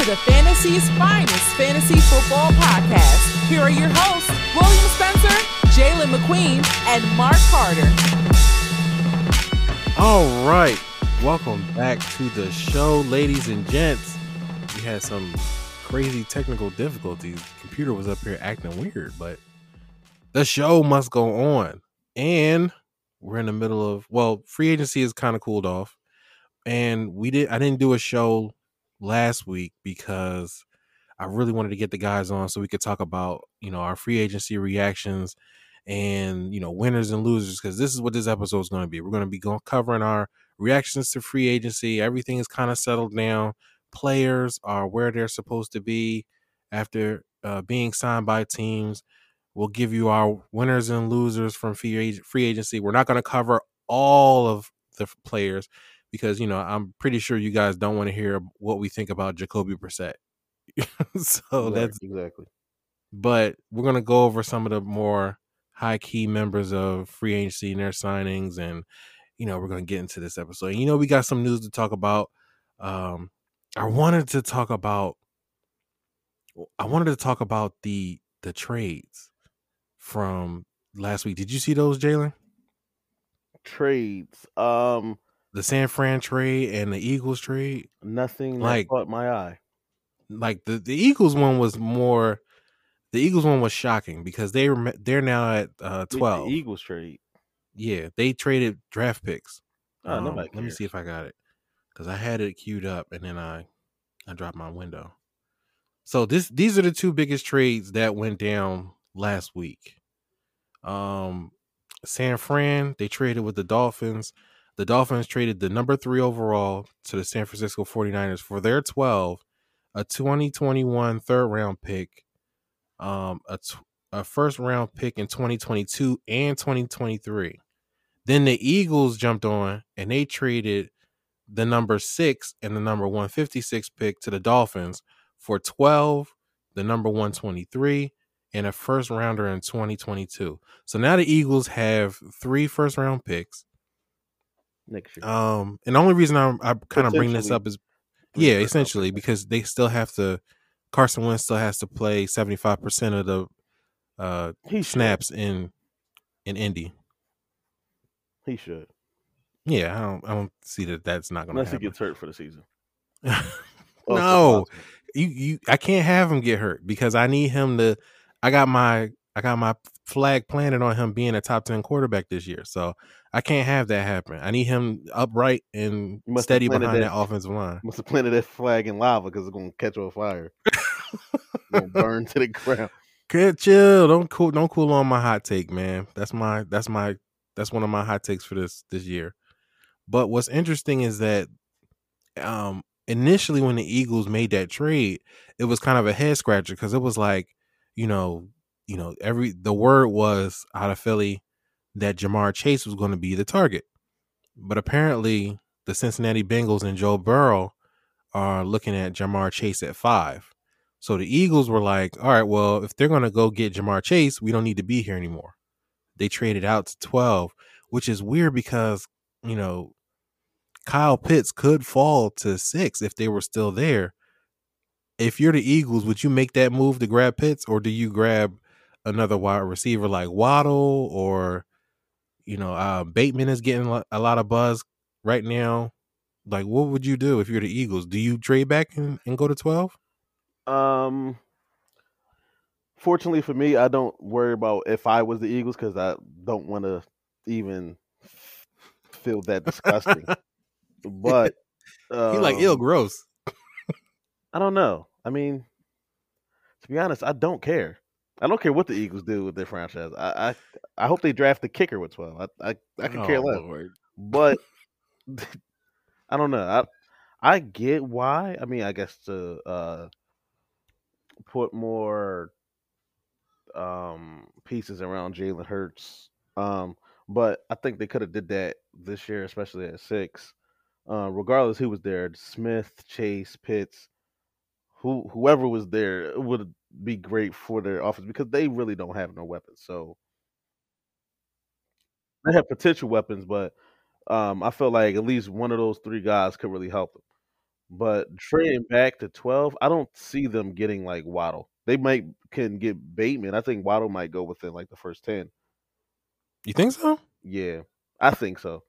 to the Fantasy's finest fantasy football podcast. Here are your hosts, William Spencer, Jalen McQueen, and Mark Carter. All right. Welcome back to the show, ladies and gents. We had some crazy technical difficulties. Computer was up here acting weird, but the show must go on. And we're in the middle of well, free agency is kind of cooled off. And we did I didn't do a show last week because I really wanted to get the guys on so we could talk about, you know, our free agency reactions and, you know, winners and losers because this is what this episode is going to be. We're going to be going covering our reactions to free agency. Everything is kind of settled down. Players are where they're supposed to be after uh, being signed by teams. We'll give you our winners and losers from free free agency. We're not going to cover all of the players because you know I'm pretty sure you guys don't want to hear what we think about Jacoby Brissett. so Right, that's exactly. but we're gonna go over some of the more high key members of free agency and their signings, and you know we're gonna get into this episode. And you know we got some news to talk about. Um, I wanted to talk about. I wanted to talk about the the trades from last week. Did you see those, Jalen? Trades. Um, The San Fran trade and the Eagles trade. nothing Like- caught my eye. like the the Eagles one was more the Eagles one was shocking because they were they're now at uh 12. The Eagles trade. Yeah, they traded draft picks. Oh, Um, let me see if I got it cuz I had it queued up and then I I dropped my window. So this these are the two biggest trades that went down last week. Um San Fran, they traded with the Dolphins. The Dolphins traded the number 3 overall to the San Francisco 49ers for their 12 a 2021 third round pick, um, first round pick in 2022 and 2023. Then the Eagles jumped on and they traded the number six and the number 156 pick to the Dolphins for 12, the number 123, and a first rounder in 2022. So now the Eagles have three first round picks. Next year. Um, and the only reason I'm, I kind of bring this up is yeah, essentially because they still have to. Carson Wentz still has to play seventy five percent of the uh, he should. snaps in in Indy. He should. Yeah, I don't. I don't see that that's not going to Unless he gets hurt for the season. no, you you. I can't have him get hurt because I need him to. I got my I got my flag planted on him being a top ten quarterback this year, so I can't have that happen. I need him upright and steady behind that- that offensive line. Must have planted that flag in lava because it's gonna catch on fire. gonna burn to the ground. Good chill. Don't cool. Don't cool on my hot take, man. That's my. That's my. That's one of my hot takes for this this year. But what's interesting is that, um, initially when the Eagles made that trade, it was kind of a head scratcher because it was like, you know, you know, every the word was out of Philly that Ja'Marr Chase was going to be the target, but apparently the Cincinnati Bengals and Joe Burrow are looking at Ja'Marr Chase at five. So the Eagles were like, all right, well, if they're going to go get Ja'Marr Chase, we don't need to be here anymore. They traded out to 12, which is weird because, you know, Kyle Pitts could fall to six if they were still there. If you're the Eagles, would you make that move to grab Pitts or do you grab another wide receiver like Waddle or, you know, uh, Bateman is getting a lot of buzz right now? Like, what would you do if you're the Eagles? Do you trade back and, and go to 12? Um, fortunately for me, I don't worry about if I was the Eagles because I don't want to even feel that disgusting. but um, you like ill gross. I don't know. I mean, to be honest, I don't care. I don't care what the Eagles do with their franchise. I I, I hope they draft the kicker with twelve. I I, I could care Oh, less. Lord. But I don't know. I I get why. I mean, I guess to uh put more um pieces around Jalen Hurts. Um, but I think they could have did that this year, especially at six. Uh, regardless who was there, Smith, Chase, Pitts, who whoever was there would be great for their offense because they really don't have no weapons. So they have potential weapons, but um, I feel like at least one of those three guys could really help them. But trading back to twelve, I don't see them getting like Waddle. They might can get Bateman. I think Waddle might go within like the first ten. You think so? Yeah, I think so.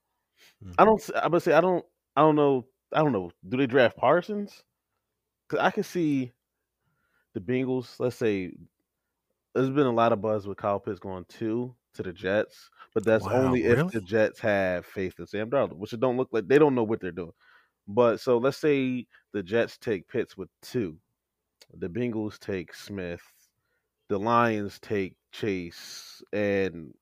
Hmm. I don't. I'm gonna say I don't. I don't know. I don't know. Do they draft Parsons? Because I can see the Bengals. Let's say there's been a lot of buzz with Kyle Pitts going two to the Jets, but that's Wow, only if the Jets have faith in Sam Darnold, which it don't look like they don't know what they're doing. But so let's say the Jets take Pitts with two, the Bengals take Smith, the Lions take Chase, and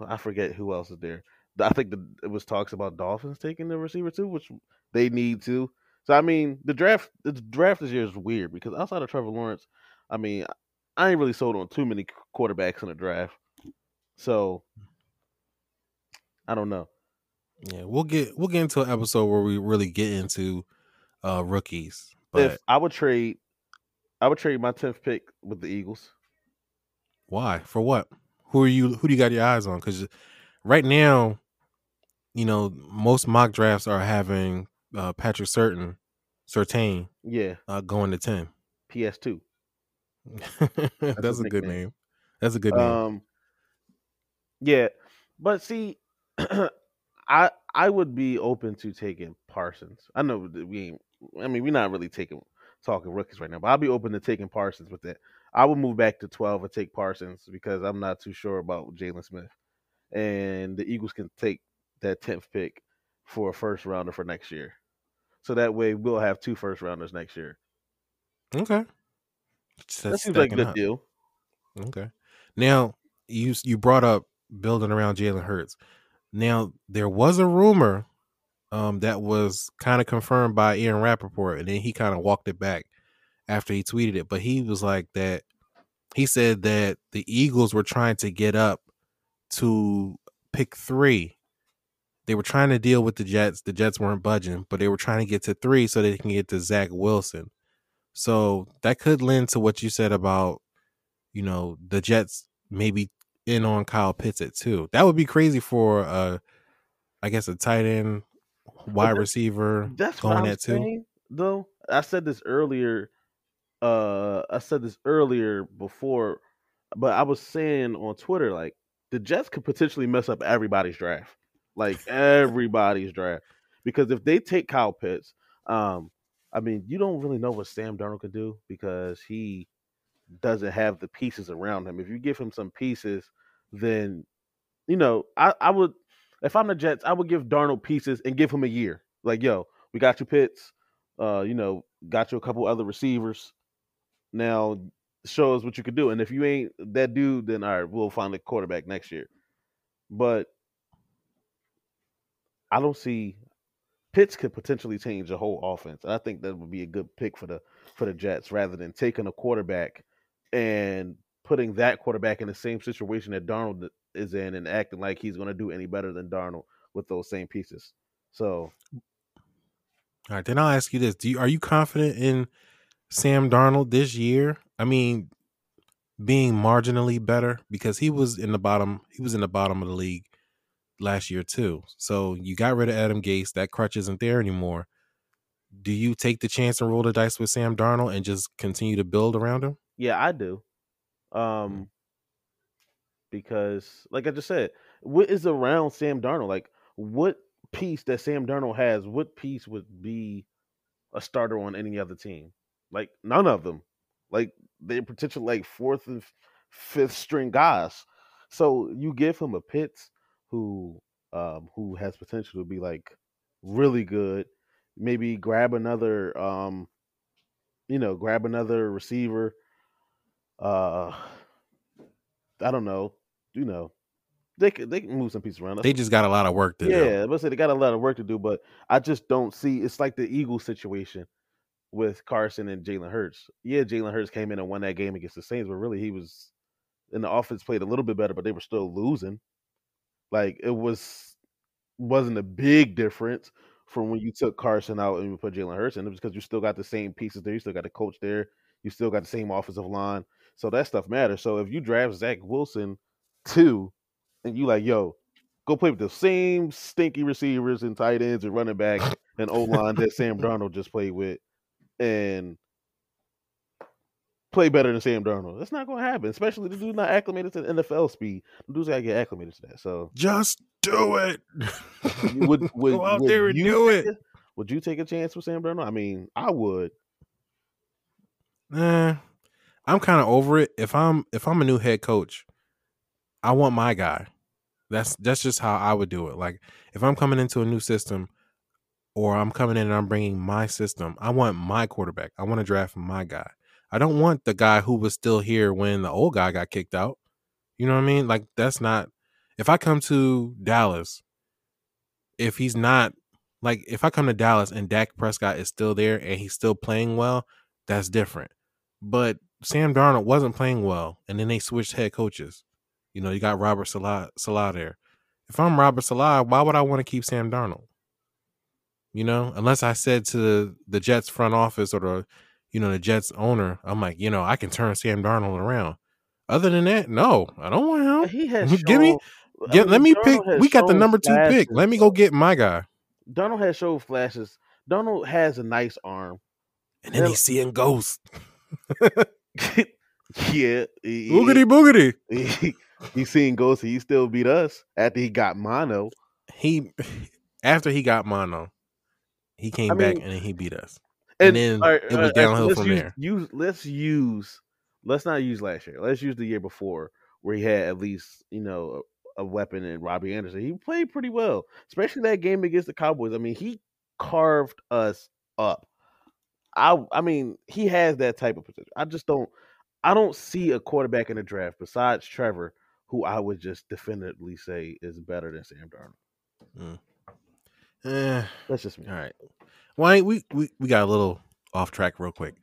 I forget who else is there. I think the, it was talks about Dolphins taking the receiver too, which they need to. So I mean, the draft the draft this year is weird because outside of Trevor Lawrence, I mean, I ain't really sold on too many quarterbacks in the draft. So I don't know. Yeah, we'll get we'll get into an episode where we really get into uh rookies. But if I would trade, I would trade my tenth pick with the Eagles. why? For what? Who are you who do you got your eyes on? Because right now, you know, most mock drafts are having uh Patrick Surtain Surtain Yeah, uh going to 10. PS two. That's, his a good name. That's a good name. Um, yeah, but see, I I would be open to taking Parsons. I know that we ain't. I mean, we're not really taking talking rookies right now, but I'll be open to taking Parsons with that. I would move back to twelve and take Parsons because I'm not too sure about Jalen Smith, and the Eagles can take that tenth pick for a first rounder for next year. So that way we'll have two first rounders next year. okay. That's That seems like a good up. deal. Okay. Now you you brought up building around Jalen Hurts. Now there was a rumor um, that was kind of confirmed by Ian Rapoport, and then he kind of walked it back after he tweeted it. But he was like that. He said that the Eagles were trying to get up to pick three. They were trying to deal with the Jets. The Jets weren't budging, but they were trying to get to three so they can get to Zach Wilson. So that could lend to what you said about, you know, the Jets maybe in on Kyle Pitts at two. That would be crazy for uh I guess a tight end wide receiver That's going at two. though. I said this earlier. Uh, I said this earlier before, but I was saying on Twitter like the Jets could potentially mess up everybody's draft, like everybody's draft, because if they take Kyle Pitts, um, I mean, you don't really know what Sam Darnold could do because he doesn't have the pieces around him. If you give him some pieces, then you know, I, I would if I'm the Jets, I would give Darnold pieces and give him a year. Like, yo, we got you Pitts, uh, you know, got you a couple other receivers. Now show us what you could do. And if you ain't that dude, then all right, we'll find a quarterback next year. But I don't see Pitts could potentially change the whole offense. And I think that would be a good pick for the for the Jets rather than taking a quarterback and putting that quarterback in the same situation that Darnold is in and acting like he's going to do any better than Darnold with those same pieces. So All right, then I'll ask you this: Do you are you confident in Sam Darnold this year? I mean, being marginally better because he was in the bottom. He was in the bottom of the league last year too. So you got rid of Adam Gase. That crutch isn't there anymore. Do you take the chance and roll the dice with Sam Darnold and just continue to build around him? yeah, I do. Um, because like I just said, what is around Sam Darnold? Like, what piece that Sam Darnold has? What piece would be a starter on any other team? Like none of them. Like they're potentially like fourth and fifth string guys. So you give him a Pitts who um who has potential to be like really good. Maybe grab another um you know, grab another receiver. Uh I don't know. You know. They can they can move some pieces around. They just got a lot of work to yeah, do. Yeah, but say they got a lot of work to do, but I just don't see. It's like the Eagles situation with Carson and Jalen Hurts. Yeah, Jalen Hurts came in and won that game against the Saints, but really he was in the offense played a little bit better, but they were still losing. Like it was wasn't a big difference from when you took Carson out and you put Jalen Hurts in. It because you still got the same pieces there. You still got the coach there. You still got the same offensive line. So that stuff matters. So if you draft Zach Wilson too, and you like, yo, go play with the same stinky receivers and tight ends and running back and O line that Sam Darnold just played with and play better than Sam Darnold. That's not going to happen, especially the dude's not acclimated to the NFL speed. The dude's got to get acclimated to that. So just do it. would, would, Go out would there and you do it. a- would you take a chance with Sam Darnold? I mean, I would. Eh, I'm kind of over it. If I'm if I'm a new head coach, I want my guy. That's that's just how I would do it. Like if I'm coming into a new system, or I'm coming in and I'm bringing my system, I want my quarterback. I want to draft my guy. I don't want the guy who was still here when the old guy got kicked out. You know what I mean? Like that's not. If I come to Dallas, if he's not like if I come to Dallas and Dak Prescott is still there and he's still playing well, that's different. But Sam Darnold wasn't playing well, and then they switched head coaches. You know, you got Robert Saleh, Saleh there. If I'm Robert Saleh, why would I want to keep Sam Darnold? You know, unless I said to the, Jets front office or the, you know, the Jets owner, I'm like, you know, I can turn Sam Darnold around. Other than that, no, I don't want him. He has Give me- shown- I Get, mean, let me Darnold pick. We got the number two pick. Let me go get my guy. Darnold has showed flashes. Darnold has a nice arm. And then he's seeing ghosts. yeah, he, Boogity boogity. he, he, he's seeing ghosts. He still beat us after he got mono. He after he got mono, he came I back mean, and then he beat us. And then right, it was uh, downhill from use, there. Use let's use let's not use last year. Let's use the year before where he had at least you know a, a weapon in Robbie Anderson. He played pretty well, especially that game against the Cowboys. I mean, he carved us up. I I mean, he has that type of potential. I just don't I don't see a quarterback in the draft besides Trevor who I would just definitively say is better than Sam Darnold. Eh, That's just me. all right. Why we, we we got a little off track real quick.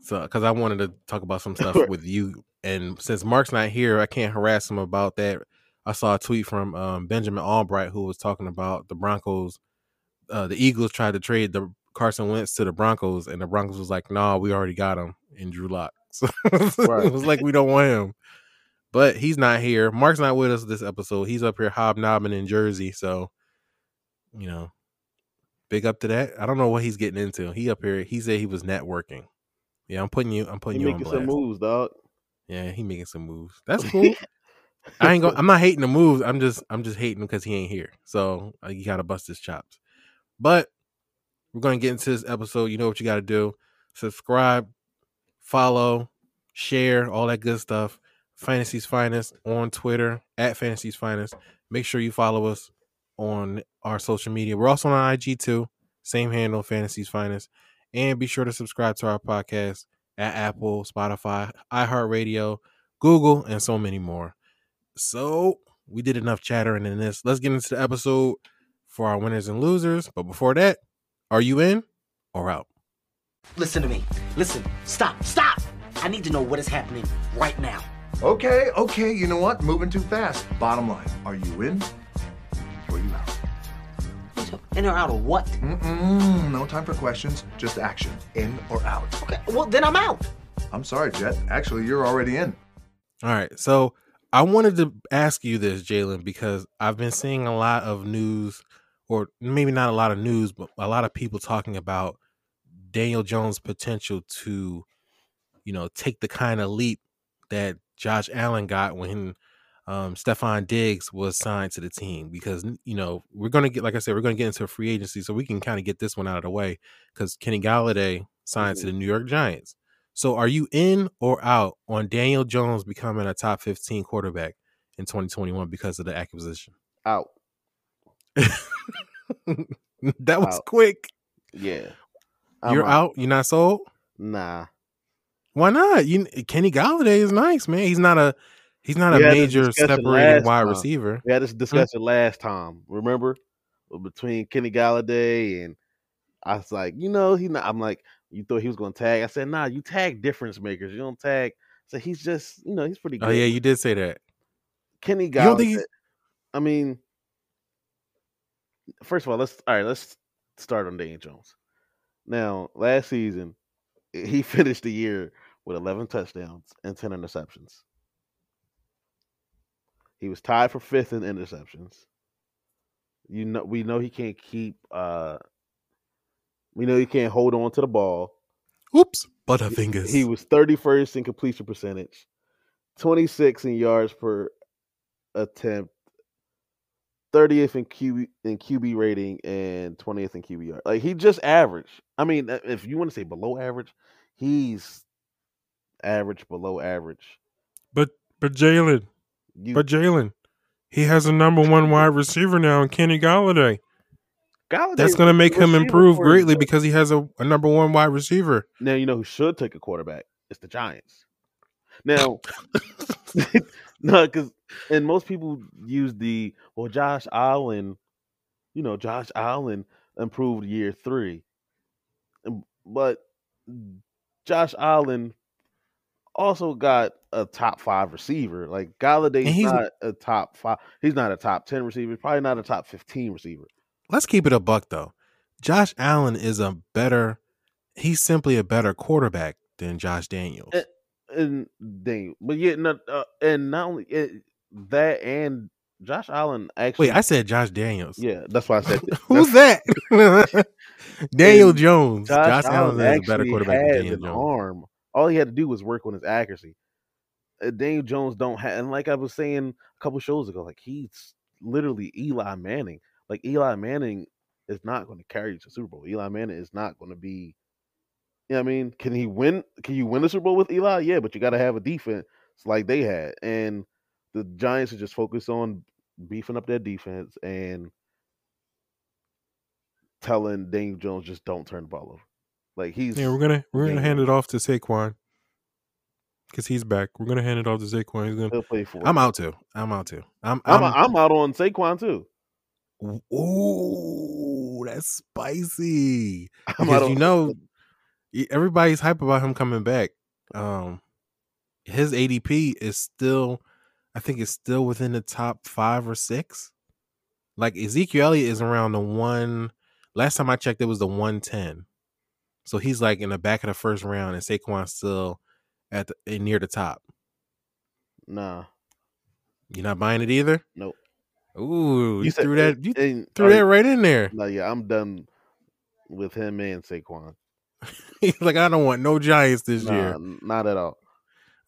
So because I wanted to talk about some stuff with you, and since Mark's not here, I can't harass him about that. I saw a tweet from um, Benjamin Allbright who was talking about the Broncos. Uh, the Eagles tried to trade the Carson Wentz to the Broncos, and the Broncos was like, "Nah, we already got him in Drew Lock." So Right. it was like we don't want him. But he's not here. Mark's not with us this episode. He's up here hobnobbing in Jersey. So, you know, big up to that. I don't know what he's getting into. He up here. He said he was networking. Yeah, I'm putting you. I'm He putting you on making some moves, dog. Yeah, he making some moves. That's cool. I ain't going I'm not hating the moves. I'm just I'm just hating him because he ain't here. So uh, you gotta bust his chops. But we're gonna get into this episode. You know what you gotta do. Subscribe, follow, share, all that good stuff. Fantasy's Finest on Twitter at Fantasy's Finest. Make sure you follow us on our social media. We're also on IG too. Same handle, Fantasy's Finest. And be sure to subscribe to our podcast at Apple, Spotify, iHeartRadio, Google, and so many more. So we did enough chattering in this. Let's get into the episode for our winners and losers. But before that, are you in or out? Listen to me. Listen. Stop. Stop. I need to know what is happening right now. Okay, okay, you know what? Moving too fast. Bottom line, are you in or you out? In or out of what? Mm-mm, no time for questions, just action. In or out. Okay. Well, then I'm out. I'm sorry, Jet. Actually, you're already in. All right. So I wanted to ask you this, Jalen, because I've been seeing a lot of news, or maybe not a lot of news, but a lot of people talking about Daniel Jones' potential to, you know, take the kind of leap that Josh Allen got when um, Stefon Diggs was signed to the team. Because you know we're gonna get, like I said, we're gonna get into a free agency, so we can kind of get this one out of the way. Because Kenny Golladay signed to the New York Giants. So are you in or out on Daniel Jones becoming a top 15 quarterback in 2021 because of the acquisition? Out. that was Out. quick. Yeah. I'm You're out. You're not sold? Nah. Why not? You Kenny Golladay is nice, man. He's not a he's not a We this major separating wide time. receiver. We had this hmm? discussion last time. Remember, between Kenny Golladay and I was like, you know, he. Not, I'm like, you thought he was going to tag. I said, nah, you tag difference makers. You don't tag. So he's just, you know, he's pretty good. Oh yeah, you did say that. Kenny Golladay. I mean, first of all, let's all right. Let's start on Daniel Jones. Now, last season, he finished the year with 11 touchdowns and 10 interceptions. He was tied for fifth in interceptions. You know, we know he can't keep uh We know he can't hold on to the ball. Oops, Butterfingers. He was 31st in completion percentage, 26 in yards per attempt, 30th in QB in QB rating, and 20th in QB yard. Like he just average. I mean, uh, if you want to say below average, he's average below average. but but Jalen, You but Jalen, he has a number one wide receiver now in Kenny Galladay. Galladay's That's going to make him improve greatly because he has a, a number one wide receiver. Now you know who should take a quarterback? It's the Giants. Now, no, because and most people use the well, Josh Allen. You know, Josh Allen improved year three, but Josh Allen also got a top five receiver. Like Golladay's And he's- not a top five. He's not a top ten receiver. Probably not a top fifteen receiver. Let's keep it a buck though. Josh Allen is a better. He's simply a better quarterback than Josh Daniels. Eh, and dang, but yet not uh, and not only it, that and Josh Allen actually. Wait, I said Josh Daniels. yeah, that's why I said that. Who's that? Daniel And Jones. Josh, Josh, Allen, is a better quarterback than Daniel Jones. arm. All he had to do was work on his accuracy. Uh, Daniel Jones don't have, and like I was saying a couple shows ago, like he's literally Eli Manning. Like Eli Manning is not going to carry you to Super Bowl. Eli Manning is not going to be. You know I mean? Can he win? Can you win the Super Bowl with Eli? Yeah, but you got to have a defense like they had, and the Giants are just focused on beefing up their defense and telling Daniel Jones just don't turn the ball over. Like he's Yeah, we're gonna we're gonna hand it off to Saquon because he's back. We're gonna hand it off to Saquon. He's gonna. he'll play for. I'm out too. I'm out too. I'm. I'm, I'm, I'm, out on Saquon too. Ooh, that's spicy. I'm Because you know, everybody's hype about him coming back. Um, his ADP is still, I think, it's still within the top five or six. Like Ezekiel Elliott is around the one. Last time I checked, it was the one ten. So he's like in the back of the first round, and Saquon's still at the, eh, near the top. Nah, You're not buying it either. nope. Ooh, you, said- threw that. You and- threw that you- right in there. No, yeah, I'm done with him and Saquon. He's like, I don't want no Giants this Nah, year. not at all.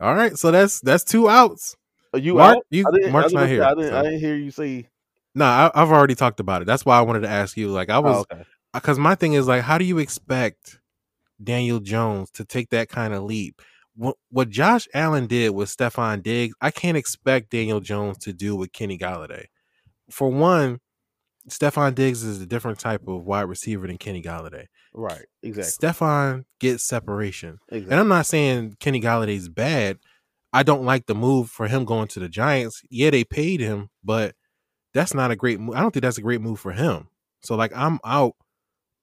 All right, so that's that's two outs. Are you Mark, out? you Mark's not here. I didn't, so- I didn't hear you say. Nah, I, I've already talked about it. That's why I wanted to ask you. Like, I was oh, okay. because my thing is like, how do you expect Daniel Jones to take that kind of leap? What, what Josh Allen did with Stefon Diggs, I can't expect Daniel Jones to do with Kenny Golladay. For one, Stefon Diggs is a different type of wide receiver than Kenny Golladay. Right, exactly. Stefon gets separation. exactly. And I'm not saying Kenny Golladay's bad. I don't like the move for him going to the Giants. Yeah, they paid him, but that's not a great move. I don't think that's a great move for him. So like I'm out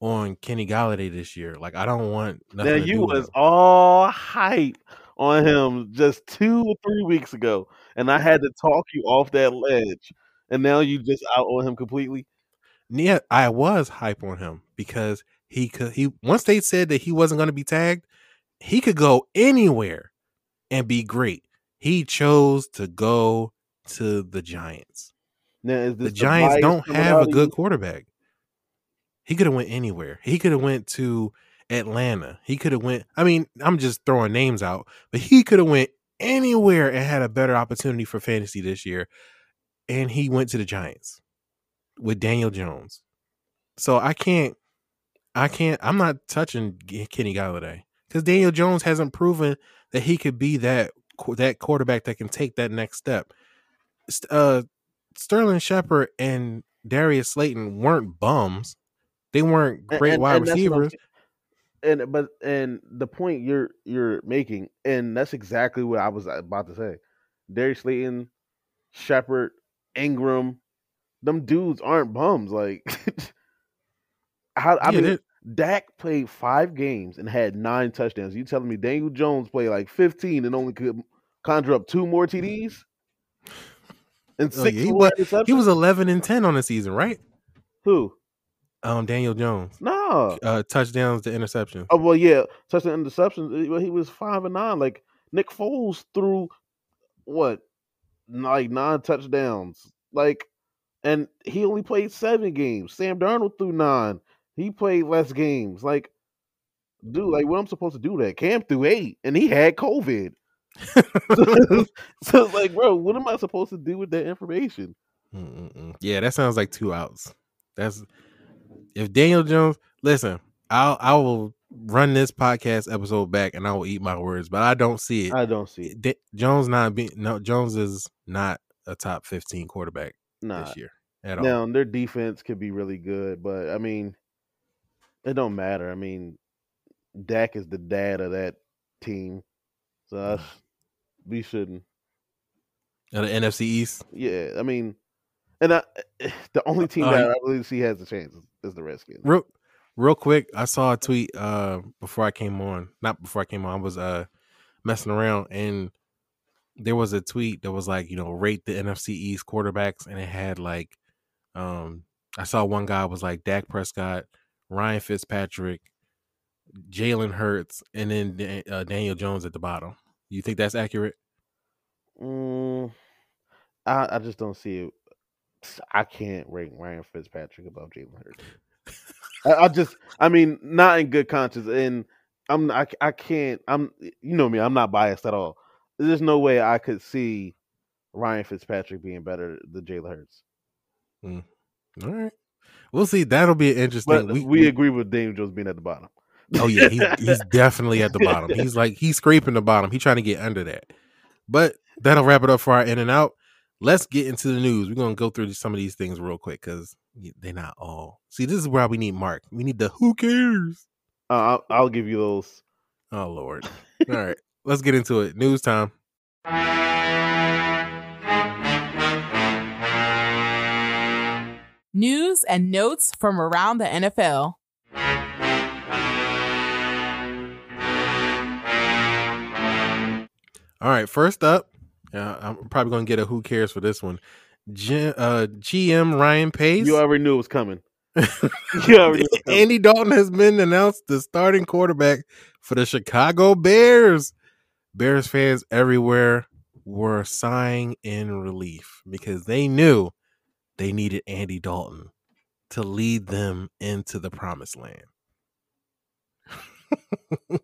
on Kenny Golladay this year. Like I don't want nothing now you was him. all hype on him just two or three weeks ago, and I had to talk you off that ledge, and now you just out on him completely. Yeah, I was hype on him because he could he once they said that he wasn't going to be tagged, he could go anywhere and be great. He chose to go to the Giants. Now the Giants don't have a good quarterback. He could have went anywhere. He could have went to Atlanta. He could have went. I mean, I'm just throwing names out, but he could have went anywhere and had a better opportunity for fantasy this year. And he went to the Giants with Daniel Jones. So I can't. I can't. I'm not touching Kenny Golladay because Daniel Jones hasn't proven that he could be that that quarterback that can take that next step. Uh, Sterling Shepard and Darius Slayton weren't bums. They weren't great and- wide and that's what I'm receivers. And but and the point you're you're making, and that's exactly what I was uh, about to say. Darius Slayton, Shepard, Ingram, them dudes aren't bums. Like, how I Yeah, mean, Dak played five games and had nine touchdowns. You telling me Daniel Jones played like fifteen and only could conjure up two more TDs and Oh, six yeah, he was- he was 11 and 10 on the season, right? who? Um, Daniel Jones, No. uh, touchdowns to interceptions. Oh well, yeah, touchdown interceptions. Well, he was five and nine. Like Nick Foles threw what, like nine touchdowns. Like, and he only played seven games. Sam Darnold threw nine. He played less games. Like, dude, like what I'm supposed to do that? Cam threw eight, and he had COVID. so, like, bro, what am I supposed to do with that information? Mm-mm-mm. Yeah, that sounds like two outs. That's if Daniel Jones. Listen, I'll I will run this podcast episode back and I will eat my words, but I don't see it. I don't see it. Jones not being no Jones is not a top fifteen quarterback Nah. this year at all. Now their defense could be really good, but I mean, it don't matter. I mean, Dak is the dad of that team, so that's, we shouldn't. Uh, the NFC East. Yeah, I mean, and I, the only team Uh, that I really see has a chance is, is the Redskins. Real, real quick, I saw a tweet uh before I came on. Not before I came on. I was uh messing around and there was a tweet that was like, you know, rate the NFC East quarterbacks, and it had like, um, I saw one guy was like Dak Prescott, Ryan Fitzpatrick, Jalen Hurts, and then uh, Daniel Jones at the bottom. You think that's accurate? Mm, I I just don't see it. I can't rank Ryan Fitzpatrick above Jalen Hurts. I, I just, I mean, not in good conscience, and I'm, I, I can't, I'm, you know me, I'm not biased at all. There's no way I could see Ryan Fitzpatrick being better than Jalen Hurts. Hmm. All right, we'll see. That'll be interesting. But we, agree with Daniel Jones being at the bottom. Oh yeah, he's, he's definitely at the bottom. He's like he's scraping the bottom. He's trying to get under that. But that'll wrap it up for our in and out. Let's get into the news. We're gonna go through some of these things real quick because they're not all. See, this is where we need Mark. We need the who cares. Uh, I'll, I'll give you those. Oh Lord. All right, let's get into it. News time. News and notes from around the NFL. All right, first up, uh, I'm probably gonna get a who cares for this one. G- uh, GM Ryan Pace. You already knew it was coming. you already knew it was coming. Andy Dalton has been announced the starting quarterback for the Chicago Bears. Bears fans everywhere were sighing in relief because they knew they needed Andy Dalton to lead them into the promised land.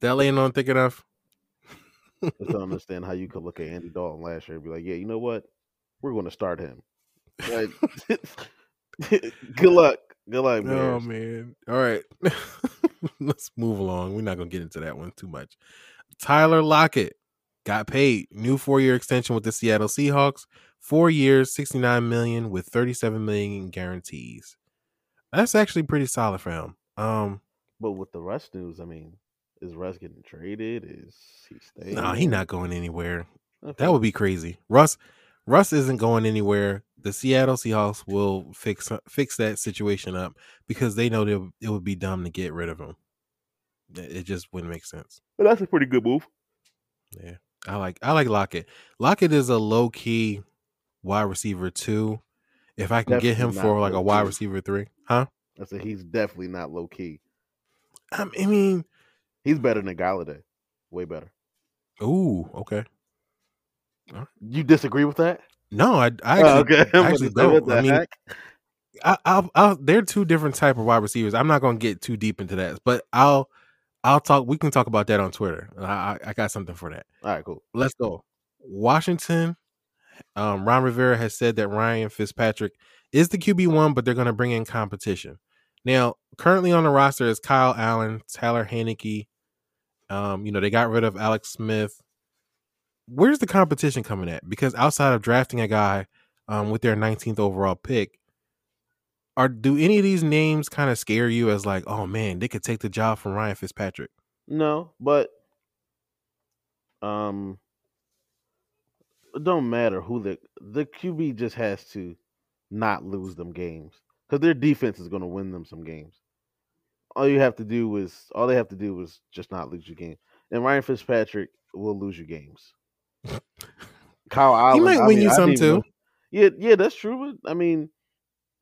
that laying on thick enough. I don't understand how you could look at Andy Dalton last year and be like, yeah, you know what? We're going to start him. Like, good luck. Good luck, Oh man. All right. Let's move along. We're not gonna get into that one too much. Tyler Lockett got paid. New four-year extension with the Seattle Seahawks. Four years, 69 million with 37 million in guarantees. That's actually pretty solid for him. Um But with the Russ news, I mean, is Russ getting traded? Is he staying? no, he not going anywhere. Okay. That would be crazy. Russ Russ isn't going anywhere. The Seattle Seahawks will fix fix that situation up because they know that it would be dumb to get rid of him. It just wouldn't make sense. But that's a pretty good move. Yeah, I like I like Lockett. Lockett is a low key wide receiver too. If I can get him for like a wide receiver three, huh? I said he's definitely not low key. I mean, He's better than Golladay. Way better. ooh, okay. You disagree with that? No, I, I Oh, okay. I actually gonna say, what don't. I mean, heck? I, I'll, I'll, they're two different type of wide receivers. I'm not gonna get too deep into that, but I'll, I'll talk. We can talk about that on Twitter. I, I, I got something for that. All right, cool. Let's go. Washington. Um, Ron Rivera has said that Ryan Fitzpatrick is the QB one, but they're going to bring in competition. Now, currently on the roster is Kyle Allen, Tyler Heinicke. Um, you know they got rid of Alex Smith. Where's the competition coming at? Because outside of drafting a guy um, with their 19th overall pick, are do any of these names kind of scare you as like, oh man, they could take the job from Ryan Fitzpatrick? No, but um, it don't matter who the the QB just has to not lose them games because their defense is going to win them some games. All you have to do is all they have to do is just not lose your game, and Ryan Fitzpatrick will lose your games. Kyle Allen, might I win mean, you some too. Yeah, yeah, that's true. But I mean,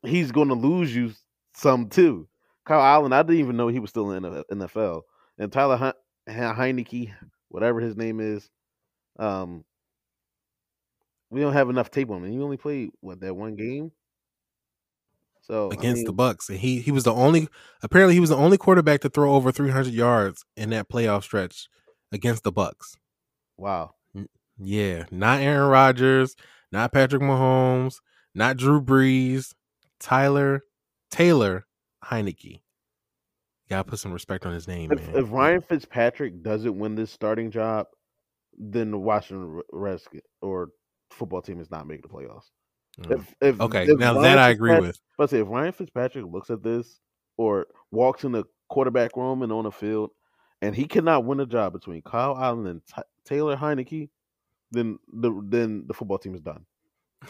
he's going to lose you some too. Kyle Allen, I didn't even know he was still in the NFL. And Tyler Hein- Heinicke, whatever his name is, um, we don't have enough tape on him. He only played what that one game. So I against the Bucs, and he he was the only apparently he was the only quarterback to throw over 300 yards in that playoff stretch against the Bucs. wow. Yeah, not Aaron Rodgers, not Patrick Mahomes, not Drew Brees, Tyler Taylor Heinicke. Gotta put some respect on his name, If, man. if Ryan Fitzpatrick doesn't win this starting job, then the Washington Redskins or football team is not making the playoffs. If, if Okay, if now Ryan that I agree with. Let's say if Ryan Fitzpatrick looks at this or walks in the quarterback room and on the field, and he cannot win a job between Kyle Allen and Ty Taylor Heinicke, then the then the football team is done.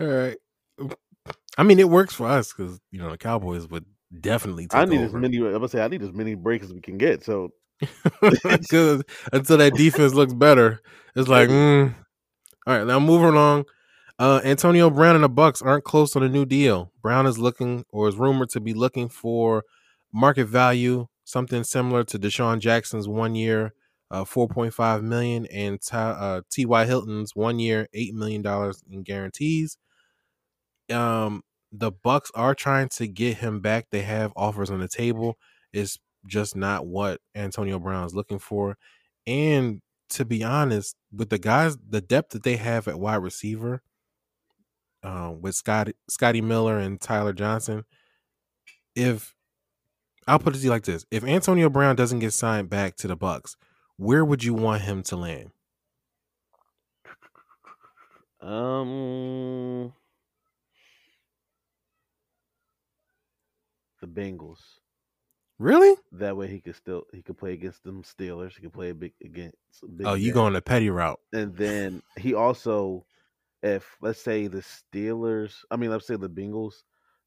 All right. I mean, it works for us because you know the Cowboys would definitely. Take I need as many. I'm gonna say I need as many breaks as we can get. So until that defense looks better, it's like, mm. all right. Now moving along. Uh, Antonio Brown and the Bucs aren't close on a new deal. Brown is looking, or is rumored to be looking for market value, something similar to DeSean Jackson's one year, uh, four point five million, and Ty, uh, T. Y. Hilton's one year, eight million dollars in guarantees. Um, the Bucs are trying to get him back. They have offers on the table. It's just not what Antonio Brown is looking for. And to be honest, with the guys, the depth that they have at wide receiver, um, with Scotty Scotty Miller and Tyler Johnson, if I'll put it to you like this: if Antonio Brown doesn't get signed back to the Bucs, where would you want him to land? um, the Bengals. Really? That way he could still he could play against them Steelers. He could play a big against. Big Oh, you going the petty route? and then he also, if let's say the Steelers, I mean, let's say the Bengals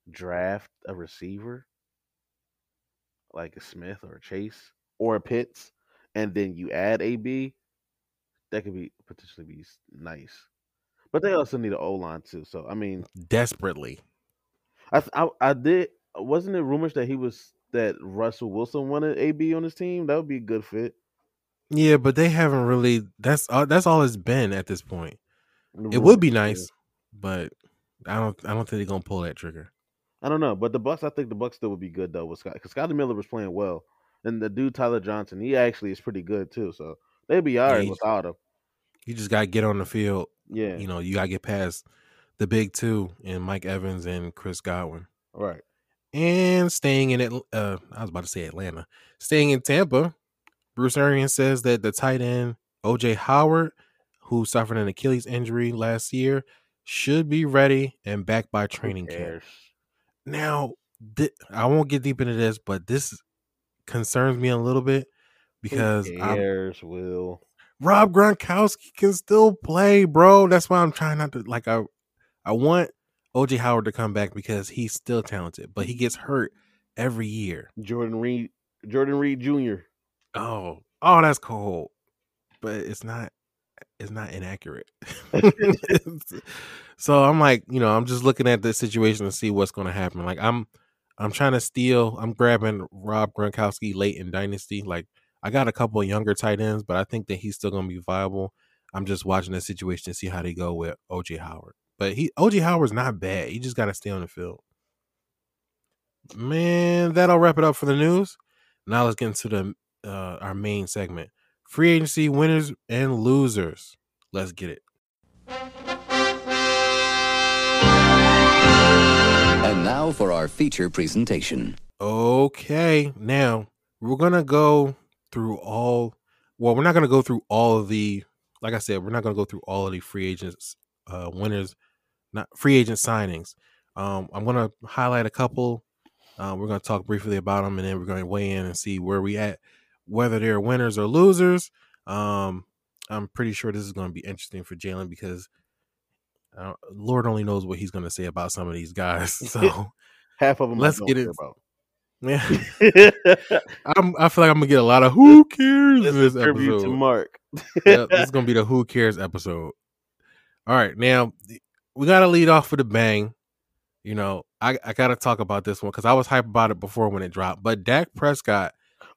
draft a receiver like a Smith or a Chase or a Pitts, and then you add AB, that could be potentially be nice. But they also need an O line too. So I mean, Desperately. I, I I did. Wasn't it rumors that he was that Russell Wilson wanted AB on his team? That would be a good fit. Yeah, but they haven't really. That's uh, that's all it's been at this point. It would be nice, but I don't. I don't think they're gonna pull that trigger. I don't know, but the Bucs. I think the Bucs still would be good though with Scott because Scotty Miller was playing well, and the dude Tyler Johnson, he actually is pretty good too. So they'd be all right he- without him. You just gotta get on the field. Yeah, You know, you gotta get past the big two and Mike Evans and Chris Godwin. right. And staying in it, uh, I was about to say Atlanta. Staying in Tampa, Bruce Arians says that the tight end OJ Howard, who suffered an Achilles injury last year, should be ready and back by training camp. Now, thi- I won't get deep into this, but this concerns me a little bit because Who cares, Will? Rob Gronkowski can still play, bro. That's why I'm trying not to like. I I want OJ Howard to come back because he's still talented, but he gets hurt every year. Jordan Reed, Jordan Reed Jr. Oh, oh, that's cold, but it's not. It's not inaccurate. so I'm like, you know, I'm just looking at this situation to see what's going to happen. Like I'm, I'm trying to steal. I'm grabbing Rob Gronkowski late in dynasty. Like I got a couple of younger tight ends, but I think that he's still going to be viable. I'm just watching the situation to see how they go with OJ Howard. But he OJ Howard's not bad. He just got to stay on the field. Man, that'll wrap it up for the news. Now let's get into the uh, our main segment: free agency winners and losers. Let's get it. And now for our feature presentation. Okay, now we're gonna go through all. Well, we're not gonna go through all of the. Like I said, we're not gonna go through all of the free agents, uh, winners, not free agent signings. Um, I'm gonna highlight a couple. Uh, we're gonna talk briefly about them, and then we're gonna weigh in and see where we at, whether they're winners or losers. Um, I'm pretty sure this is gonna be interesting for Jalen because uh, Lord only knows what he's gonna say about some of these guys. So Half of them. Let's get it. care yeah. I'm, I feel like I'm gonna get a lot of who cares in this this is tribute to. Mark. Yep, this is gonna be the who cares episode. All right, now we gotta lead off with a bang. You know, I, I gotta talk about this one because I was hype about it before when it dropped. But Dak Prescott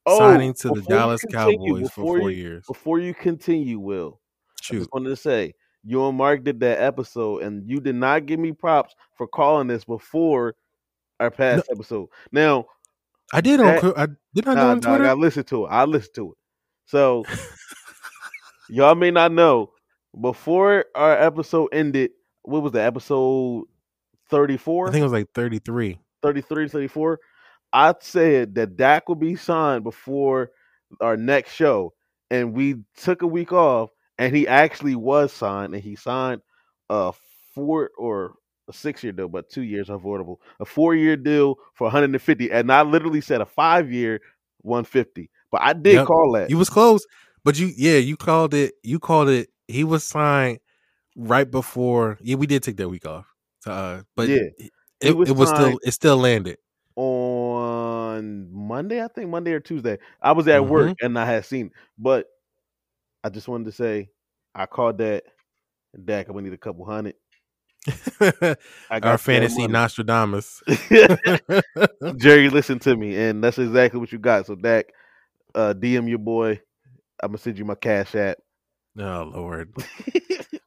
Oh, signing to the Oh, Dallas continue, Cowboys for four you- years. Before you continue, Will, I Shoot, just wanted to say You and Mark did that episode, and you did not give me props for calling this before our past episode. Now, I did on That- Cru- I did I do nah, on dog, I listened to it. I listened to it. So y'all may not know before our episode ended. What was the episode 34? I think it was like 33. 33, 34. I said that Dak will be signed before our next show, and we took a week off, and he actually was signed, and he signed a four or a six year deal, but two years affordable, a four year deal for 150, and I literally said a five year 150. But I did Yep. call that. You was close, but you yeah, you called it. You called it. He was signed right before. Yeah, we did take that week off. Uh, but Yeah. it, it was was, still it still landed. on Monday, I think Monday or Tuesday. I was at work Mm-hmm. and I had seen, it. but I just wanted to say I called that Dak. I'm gonna need a couple hundred. I Our fantasy. Nostradamus. Jerry, listen to me, and that's exactly what you got. So Dak, uh, DM your boy. I'm gonna send you my cash app. Oh Lord.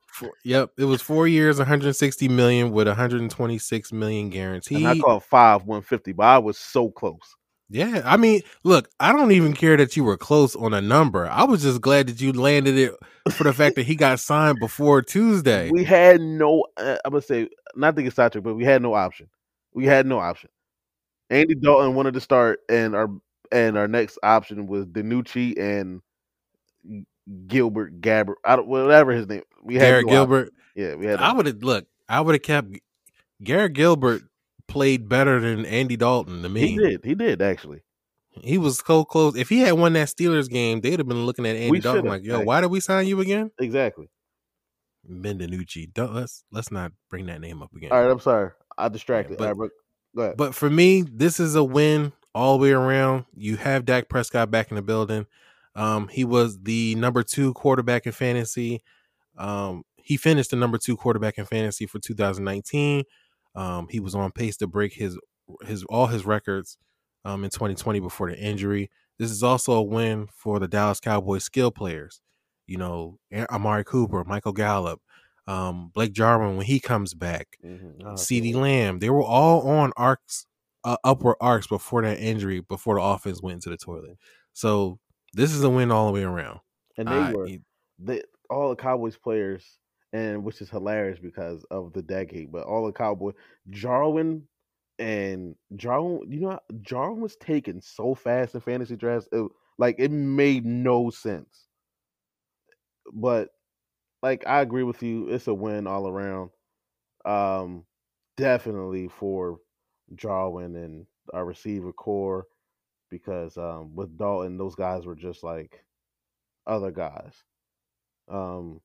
Four- yep, it was four years, 160 million with 126 million guaranteed. And I called five 150, but I was so close. Yeah, I mean, look, I don't even care that you were close on a number. I was just glad that you landed it for the fact that he got signed before Tuesday. We had no. Uh, I'm gonna say not to get sidetracked, but we had no option. We had no option. Andy Dalton wanted to start, and our and our next option was DiNucci and Gilbert Gabbert. I don't whatever his name. We had Garrett no option. Gilbert. Yeah, we had. I would have look. I would have kept Garrett Gilbert played better than Andy Dalton to me. he did. He did actually. He was so close. If he had won that Steelers game, they'd have been looking at Andy We Dalton like, "Yo, why did we sign you again?" Exactly. Ben DiNucci. Don't let's let's not bring that name up again. All right. I'm sorry. I distracted. but- All right, bro. Go ahead. But for me, this is a win all the way around. You have Dak Prescott back in the building. Um, he was the number two quarterback in fantasy. Um, he finished the number two quarterback in fantasy for 2019. Um, he was on pace to break his his all his records um, in 2020 before the injury. This is also a win for the Dallas Cowboys skill players. You know, Amari Cooper, Michael Gallup, um, Blake Jarwin when he comes back. Mhm. Oh, okay. Lamb. They were all on arcs, uh, upward arcs before that injury, before the offense went into the toilet. So this is a win all the way around. and they were the all the Cowboys players, and which is hilarious because of the decade. But all the Cowboy Jarwin and Jarwin, you know, Jarwin was taken so fast in fantasy drafts, it, like it made no sense. But like I agree with you, it's a win all around. Um, definitely for Jarwin and our receiver corps because um with Dalton, those guys were just like other guys. Um,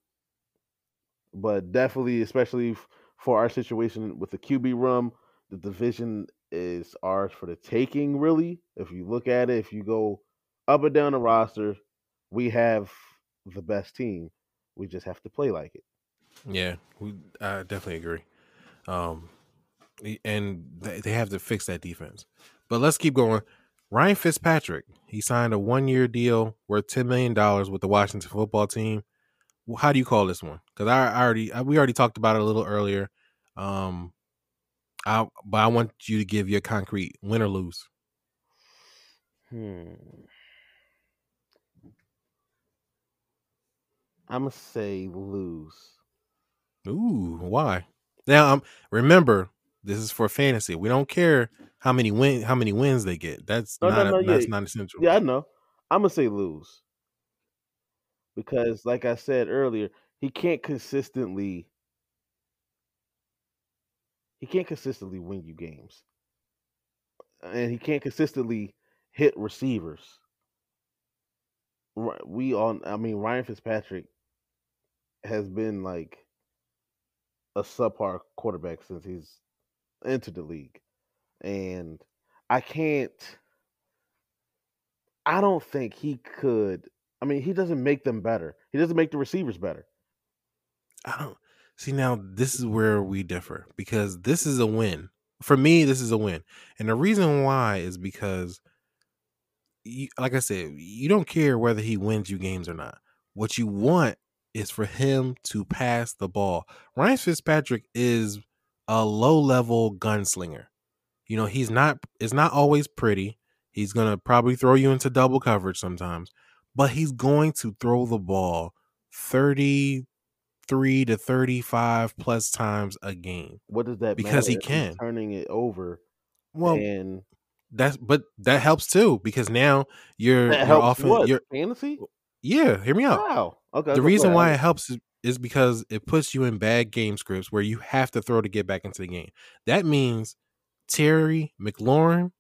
but definitely, especially for our situation with the QB room, the division is ours for the taking. Really, if you look at it, if you go up and down the roster, we have the best team. We just have to play like it. Yeah, we, I definitely agree. Um, and they, have to fix that defense. But let's keep going. Ryan Fitzpatrick, he signed a one-year deal worth ten million dollars with the Washington Football Team. How do you call this one? Because I, I already I, we already talked about it a little earlier. Um, I but I want you to give your concrete win or lose. Hmm. I'm gonna say lose. Ooh, why? Now, um, remember this is for fantasy. We don't care how many win how many wins they get. That's No, no, not no, that's yeah. not essential. Yeah, I know. I'm gonna say lose because, like I said earlier, he can't consistently. He can't consistently win you games, and he can't consistently hit receivers. We on, I mean, Ryan Fitzpatrick has been like a subpar quarterback since he's entered the league, and I can't. I don't think he could. I mean, he doesn't make them better. He doesn't make the receivers better. I don't see now. This is where we differ because this is a win for me. This is a win, and the reason why is because, you, like I said, you don't care whether he wins you games or not. What you want is for him to pass the ball. Ryan Fitzpatrick is a low level gunslinger. You know, he's not it's not always pretty. He's to probably throw you into double coverage sometimes, but he's going to throw the ball 33 to 35 plus times a game. What does that Because he matter if he's can. turning it over Well, and that's but that helps too because now you're that you're often what you're fantasy? yeah, hear me out. Wow. Okay. the reason why it helps is, is because it puts you in bad game scripts where you have to throw to get back into the game. That means Terry McLaurin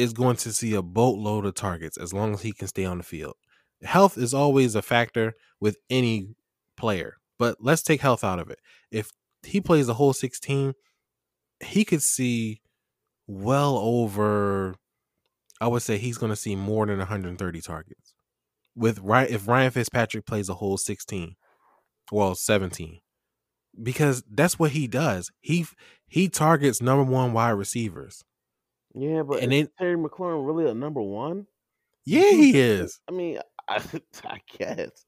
is going to see a boatload of targets as long as he can stay on the field. Health is always a factor with any player, but let's take health out of it. If he plays the whole 16, he could see well over I would say he's going to see more than 130 targets. With Ryan, if Ryan Fitzpatrick plays a whole 16, well 17, because that's what he does. He he targets number one wide receivers. Yeah, but and is it- Terry McLaurin really a number one? Yeah, he is. I mean, I, I guess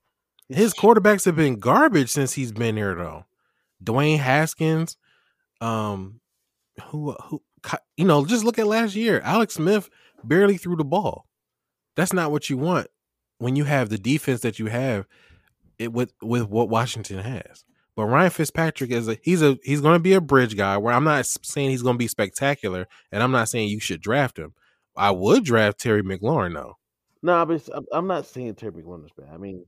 His quarterbacks have been garbage since he's been here, though. Dwayne Haskins, um, who who you know, just look at last year. Alex Smith barely threw the ball. That's not what you want when you have the defense that you have. It with with what Washington has. But Ryan Fitzpatrick is a he's a he's going to be a bridge guy. Where I'm not saying he's going to be spectacular, and I'm not saying you should draft him. I would draft Terry McLaurin though. No, but I'm- not saying Terry McLaurin is bad. I mean,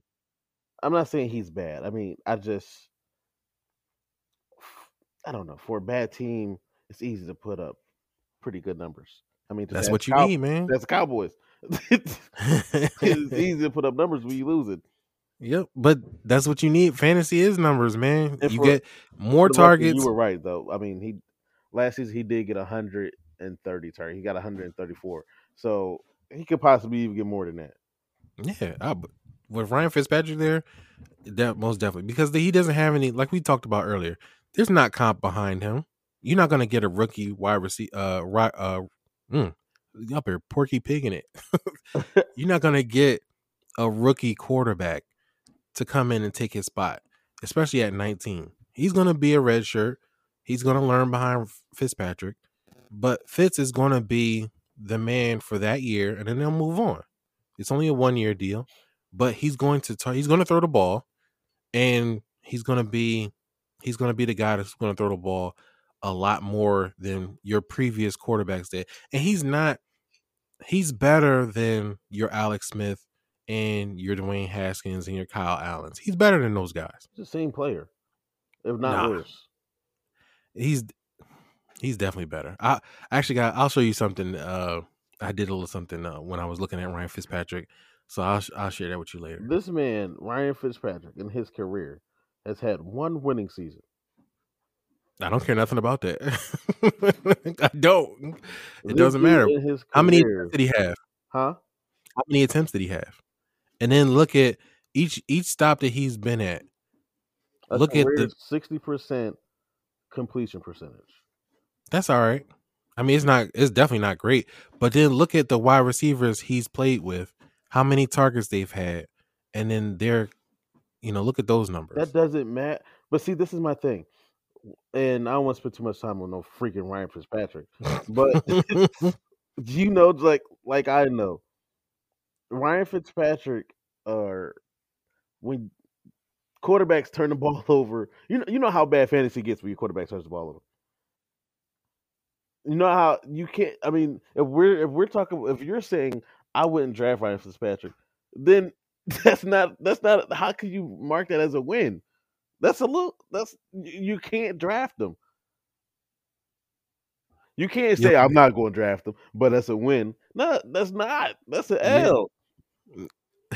I'm not saying he's bad. I mean, I just, I don't know. For a bad team, it's easy to put up pretty good numbers. I mean, That's that's what you Cow- need, man. That's the Cowboys. it's easy to put up numbers when you lose it. Yep, but that's what you need. Fantasy is numbers, man. And you for- get more the targets. You were right though. I mean, he last season he did get 130 targets. He got 134. So he could possibly even get more than that. Yeah, I, with Ryan Fitzpatrick there, that most definitely because he doesn't have any. Like we talked about earlier, there's not comp behind him. You're not gonna get a rookie wide receiver. Uh, right. Uh, mm, up here, Porky Pig in it. You're not gonna get a rookie quarterback to come in and take his spot, especially at 19. He's gonna be a red shirt. He's gonna learn behind Fitzpatrick, but Fitz is gonna be the man for that year, and then they'll move on. It's only a one year deal, but he's going to tar- he's going to throw the ball, and he's going to be he's going to be the guy that's going to throw the ball a lot more than your previous quarterbacks did, and he's not he's better than your Alex Smith and your Dwayne Haskins and your Kyle Allens. He's better than those guys. He's the same player, if not Nah. worse. He's he's definitely better. I actually got I'll show you something. Uh, I did a little something uh, when I was looking at Ryan Fitzpatrick, so I'll I'll share that with you later. This man, Ryan Fitzpatrick, in his career, has had one winning season. I don't care nothing about that. I don't. It This doesn't matter. How many attempts did he have? Huh? How many attempts did he have? And then look at each each stop that he's been at. A Look at the- sixty percent completion percentage. That's all right. I mean, it's not. It's definitely not great. But then look at the wide receivers he's played with. How many targets they've had, and then they're, you know, look at those numbers. That doesn't matter. But see, this is my thing, and I don't want to spend too much time on no freaking Ryan Fitzpatrick. But you know, like like I know, Ryan Fitzpatrick, or when quarterbacks turn the ball over, you know, you know how bad fantasy gets when your quarterback turns the ball over. You know how you can't. I mean, if we're if we're talking, if you're saying I wouldn't draft Ryan Fitzpatrick, then that's not that's not. How can you mark that as a win? That's a little. That's you can't draft them. You can't say Yep. I'm not going to draft them, but that's a win. No, that's not. That's an Yeah. L.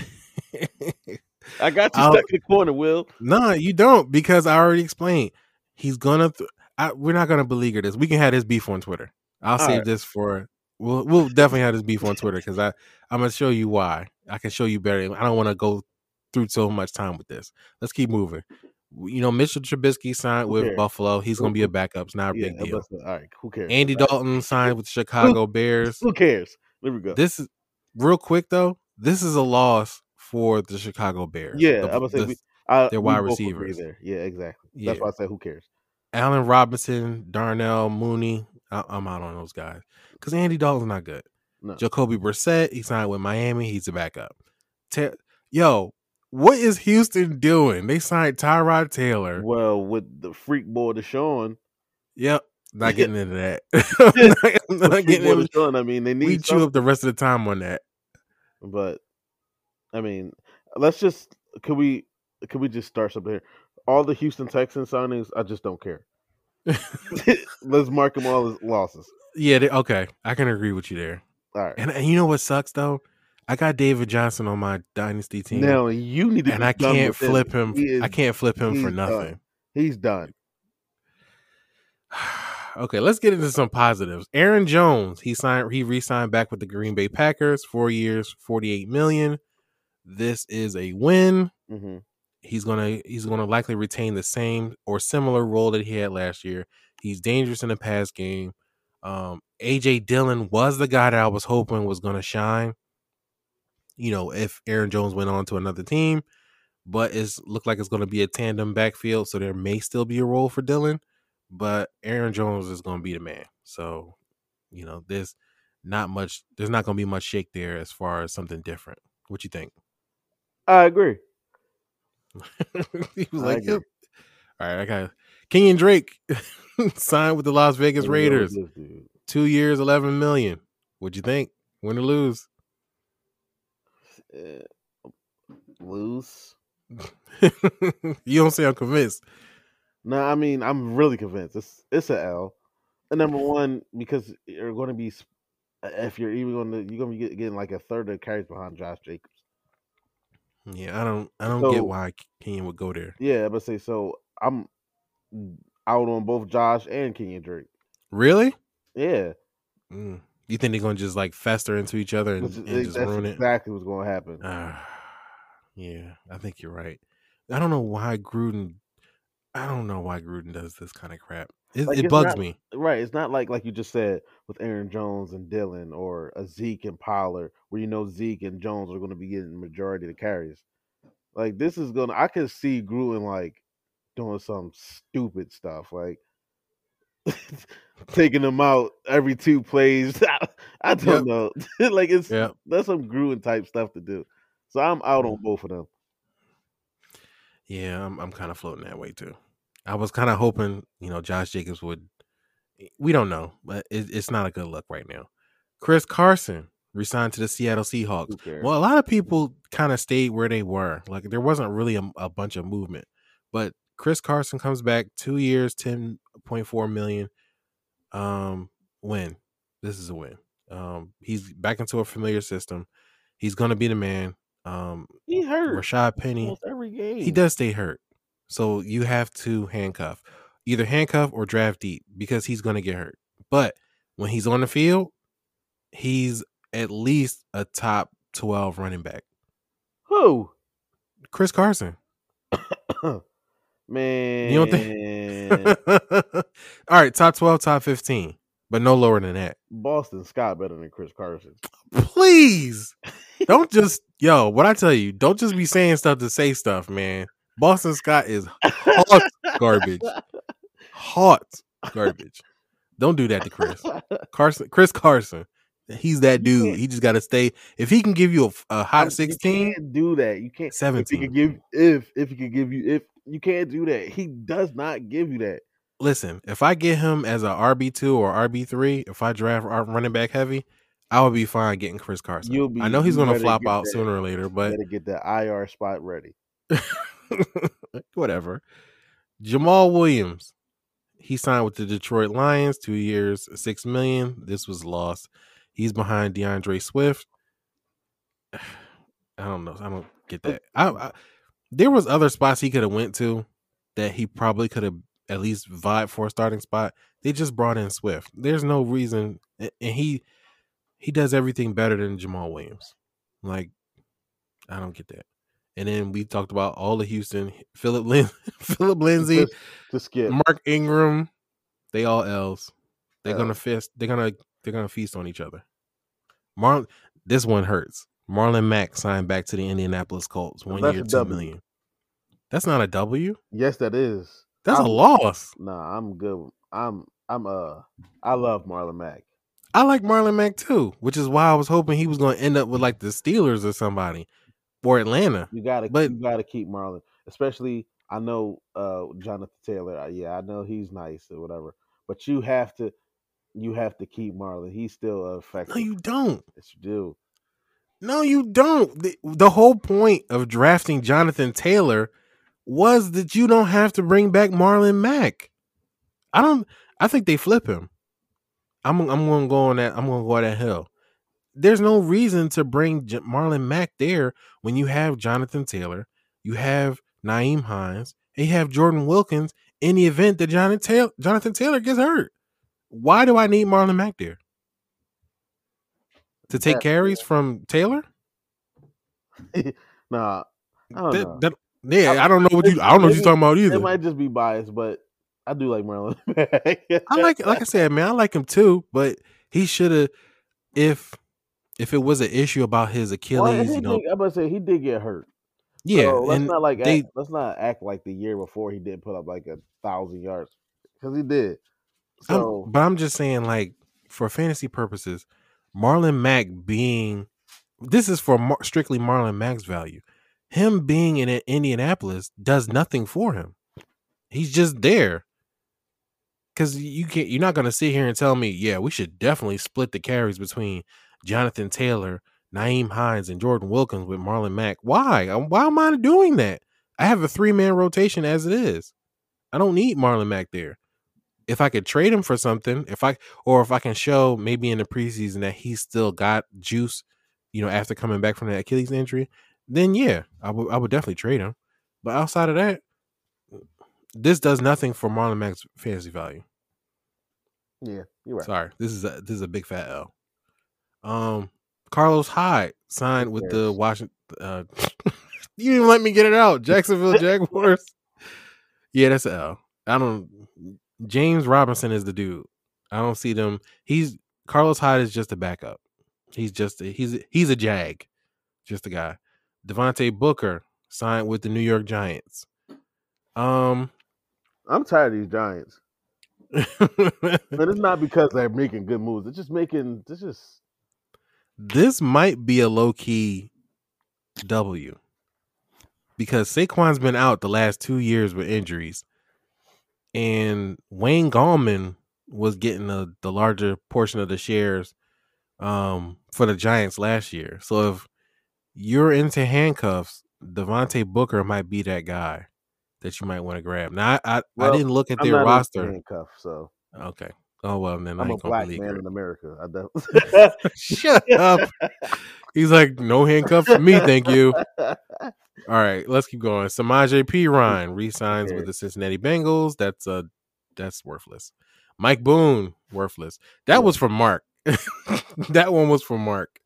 I got you I'll- stuck in the corner, Will. no, you don't because I already explained. He's gonna. Th- I, we're not gonna beleaguer this. We can have this beef on Twitter. I'll All save right. this for. We'll we'll definitely have this beef on Twitter because I I'm gonna show you why. I can show you better. I don't want to go through so much time with this. Let's keep moving. You know, Mitchell Trubisky signed with? Buffalo. He's gonna be a backup. It's not a Yeah, big deal. to all right, who cares? Andy Dalton signed with the Chicago Bears. Who cares? There we go. This is real quick though. This is a loss for the Chicago Bears. Yeah, The- I'm gonna say the- we, I, Their wide receivers. There. Yeah, exactly. Yeah. That's why I said who cares. Allen Robinson, Darnell Mooney. I, I'm out on those guys because Andy Dalton's not good. No. Jacoby Brissett, he signed with Miami. He's a backup. Ta- Yo, what is Houston doing? They signed Tyrod Taylor. Well, with the freak boy Deshaun, Yep. Not getting into that. I'm not, not getting into, Deshaun. I mean, they need we chew up the rest of the time on that. But I mean, let's just could we could we just start something here? All the Houston Texans signings, I just don't care. let's mark them all as losses. Yeah, they, okay. I can agree with you there. All right. And, and you know what sucks though? I got David Johnson on my dynasty team. Now you need to, and I can't flip him. He is- I can't flip him for he's done. nothing. He's done. Okay, let's get into some positives. Aaron Jones, he signed he re-signed back with the Green Bay Packers, 4 years, 48 million. This is a win. hmm He's going to he's to likely retain the same or similar role that he had last year. He's dangerous in the pass game. Um AJ Dillon was the guy that I was hoping was going to shine. You know, if Aaron Jones went on to another team, but it's looked like it's going to be a tandem backfield, so there may still be a role for Dillon, but Aaron Jones is going to be the man. So, you know, there's not much there's not going to be much shake there as far as something different. What you think? I agree. he was I like, agree. yep. All right, I got Kenyon Drake signed with the Las Vegas Here we go with Raiders. Two years, eleven million. What'd you think? Win or lose? Uh, lose. you don't sound convinced. No, I mean I'm really convinced it's it's a L. And number one, because you're going to be, if you're even going to, you're going to be getting like a third of the carries behind Josh Jacobs. Yeah, I don't. I don't So- get why Kenyon would go there. Yeah, but say so. I'm out on both Josh and Kenyon Drake. Really? Yeah, Mm. You think they're gonna just like fester into each other and, and just that's ruin it? exactly what's going to happen. Ah, yeah, I think you're right. I don't know why Gruden. I don't know why Gruden does this kind of crap. It, Like, it bugs not- me. Right. It's not like like you just said with Aaron Jones and Dillon or a Zeke and Pollard, where you know Zeke and Jones are going to be getting the majority of the carries. Like this is gonna, I can see Gruden like doing some stupid stuff, like taking them out every two plays. I, I don't know, like it's Yeah. that's some Gruden type stuff to do. So I'm out Mm. on both of them. Yeah, I'm I'm kind of floating that way too. I was kind of hoping, you know, Josh Jacobs would. We don't know, but it, it's not a good look right now. Chris Carson resigned to the Seattle Seahawks. Well, a lot of people kind of stayed where they were. Like there wasn't really a, a bunch of movement. But Chris Carson comes back two years, ten point four million. Um, win. This is a win. Um, he's back into a familiar system. He's gonna be the man. Um, he hurt Rashaad Penny. almost every game. He does stay hurt. So you have to handcuff. Either handcuff or draft deep because he's going to get hurt. But when he's on the field, he's at least a top 12 running back. Who? Chris Carson. Man, You don't think? All right, top 12, top 15, but no lower than that. Boston Scott better than Chris Carson. Please don't just, yo, what I tell you, don't just be saying stuff to say stuff, man. Boston Scott is hot garbage. Hot garbage. Don't do that to Chris. Carson, Chris Carson. He's that dude. He just got to stay. If he can give you a, a hot You 16, can't do that. You can't. If he 17. could give, if if he could give you, if you can't do that, he does not give you that. Listen, if I get him as a RB2 or RB3, if I draft running back heavy, I would be fine getting Chris Carson. You'll be- I know he's going to flop out that. sooner or later, but Better get the IR spot ready. whatever. Jamaal Williams, he signed with the Detroit Lions, two years, six million. This was lost. He's behind D'Andre Swift. I don't know. I don't get that. I, I there was other spots he could have went to that he probably could have at least vied for a starting spot. They just brought in Swift. There's no reason, and he he does everything better than Jamaal Williams. Like I don't get that. And then we talked about all the Houston, Philip Lin, Phillip Lindsay, Just to skip. Mark Ingram, they all L's. They're gonna L. fist. They're gonna they're gonna feast on each other. Mar, this one hurts. Marlon Mack signed back to the Indianapolis Colts. One That's year, two W. million. That's not a W. Yes, that is. That's a I'm- loss. Nah, I'm good. I'm I'm uh I love Marlon Mack. I like Marlon Mack too, which is why I was hoping he was going to end up with like the Steelers or somebody or Atlanta. You gotta But- you gotta keep Marlon, especially I know uh Jonathan Taylor. uh, Yeah, I know he's nice or whatever, but you have to you have to keep Marlon. He's still effective. No, you don't. Yes, you do. No, you don't. The, the whole point of drafting Jonathan Taylor was that you don't have to bring back Marlon Mack. I don't. I think they flip him. I'm. I'm going to go on that. I'm going to go on that hill. There's no reason to bring J- Marlon Mack there when you have Jonathan Taylor, you have Nyheim Hines, and you have Jordan Wilkins. In the event that Jonathan Taylor, Jonathan Taylor gets hurt, why do I need Marlon Mack there? To take That- carries from Taylor? Nah, I don't That- know. that- yeah, I don't know what you. I don't know what you're talking about either. It might just be biased, but I do like Marlon I like, like I said, man, I like him too. But he should have, if if it was an issue about his Achilles, he you know, did- I'm about to say he did get hurt. yeah, So let's not like they- act, let's not act like the year before he did put up like a thousand yards because he did. I'm- So but I'm just saying, like, for fantasy purposes, Marlon Mack being this is for Mar- strictly Marlon Mack's value. Him being in Indianapolis does nothing for him. He's just there. Cause you can't you're not gonna sit here and tell me, yeah, we should definitely split the carries between Jonathan Taylor, Nyheim Hines, and Jordan Wilkins with Marlon Mack. Why? Um, Why am I doing that? I have a three man rotation as it is. I don't need Marlon Mack there if I could trade him for something, if I or if I can show maybe in the preseason that he's still got juice, you know, after coming back from the Achilles injury, then yeah, I would I would definitely trade him. But outside of that, this does nothing for Marlon Mack's fantasy value. yeah, you're right. Sorry, this is a this is a big fat L. Um, Carlos Hyde signed with the? Washington. Uh, you didn't let me get it out. Jacksonville Jaguars. yeah, that's a L. I don't. James Robinson is the dude. I don't see them. He's Carlos Hyde is just a backup. He's just a, he's he's a jag, just a guy. Devontae Booker signed with the New York Giants. Um, I'm tired of these Giants, but it's not because they're making good moves. It's just making it's just this might be a low key W because Saquon's been out the last two years with injuries, and Wayne Gallman was getting a, the larger portion of the shares um, for the Giants last year. So if you're into handcuffs, Devontae Booker might be that guy that you might want to grab. Now I I, Well, I didn't look at I'm their roster. handcuffs, so Okay. Oh well, then I I'm a ain't black man her. in America. I don't. Shut up. He's like, no handcuffs for me, thank you. All right, let's keep going. Samaje Perine resigns with the Cincinnati Bengals. That's uh that's worthless. Mike Boone, worthless. That was from Mark. that one was from Mark.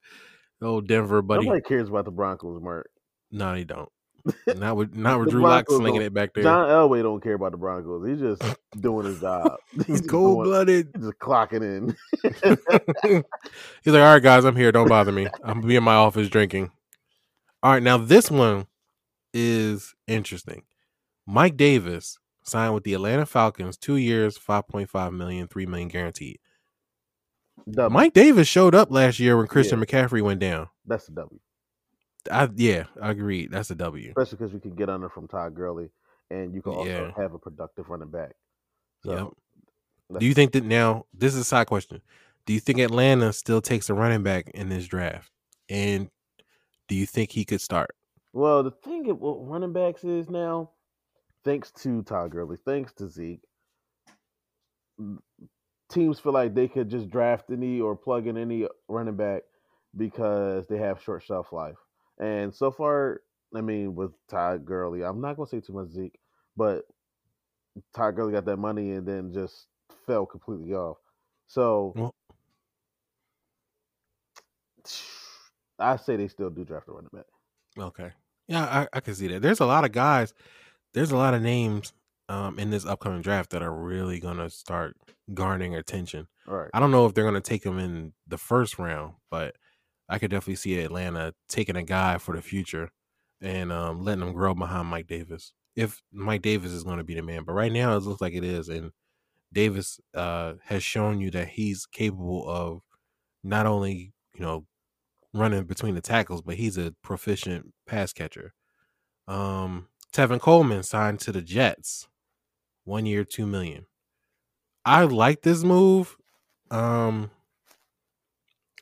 Oh, Denver buddy. Nobody cares about the Broncos, Mark. No, they don't. Not with not with Drew Lock slinging don't- it back there. John Elway don't care about the Broncos. He's just doing his job. He's cold blooded, just clocking in. He's like, all right, guys, I'm here. Don't bother me. I'm gonna be in my office drinking. All right, now this one is interesting. Mike Davis signed with the Atlanta Falcons, two years, 5.5 million, 3 million guaranteed. W. Mike Davis showed up last year when Christian McCaffrey went down. That's a W. I yeah, I agree. That's a W. Especially because we can get under from Todd Gurley, and you can also Yeah. have a productive running back. So, Yep. Do you think that now? This is a side question. Do you think Atlanta still takes a running back in this draft? And do you think he could start? Well, the thing with running backs is now, thanks to Todd Gurley, thanks to Zeke, teams feel like they could just draft any or plug in any running back because they have short shelf life. And so far, I mean, with Todd Gurley, I'm not gonna say too much Zeke, but Todd Gurley got that money and then just fell completely off. So Well- I say they still do draft a running back. Okay. Yeah, I, I can see that. There's a lot of guys, there's a lot of names um, in this upcoming draft that are really going to start garnering attention. Right. I don't know if they're going to take them in the first round, but I could definitely see Atlanta taking a guy for the future and um, letting him grow behind Mike Davis. if Mike Davis is going to be the man. But right now, it looks like it is, and Davis uh, has shown you that he's capable of not only you know running between the tackles, but he's a proficient pass catcher. Um, Tevin Coleman signed to the Jets, one year, two million. I like this move. Um,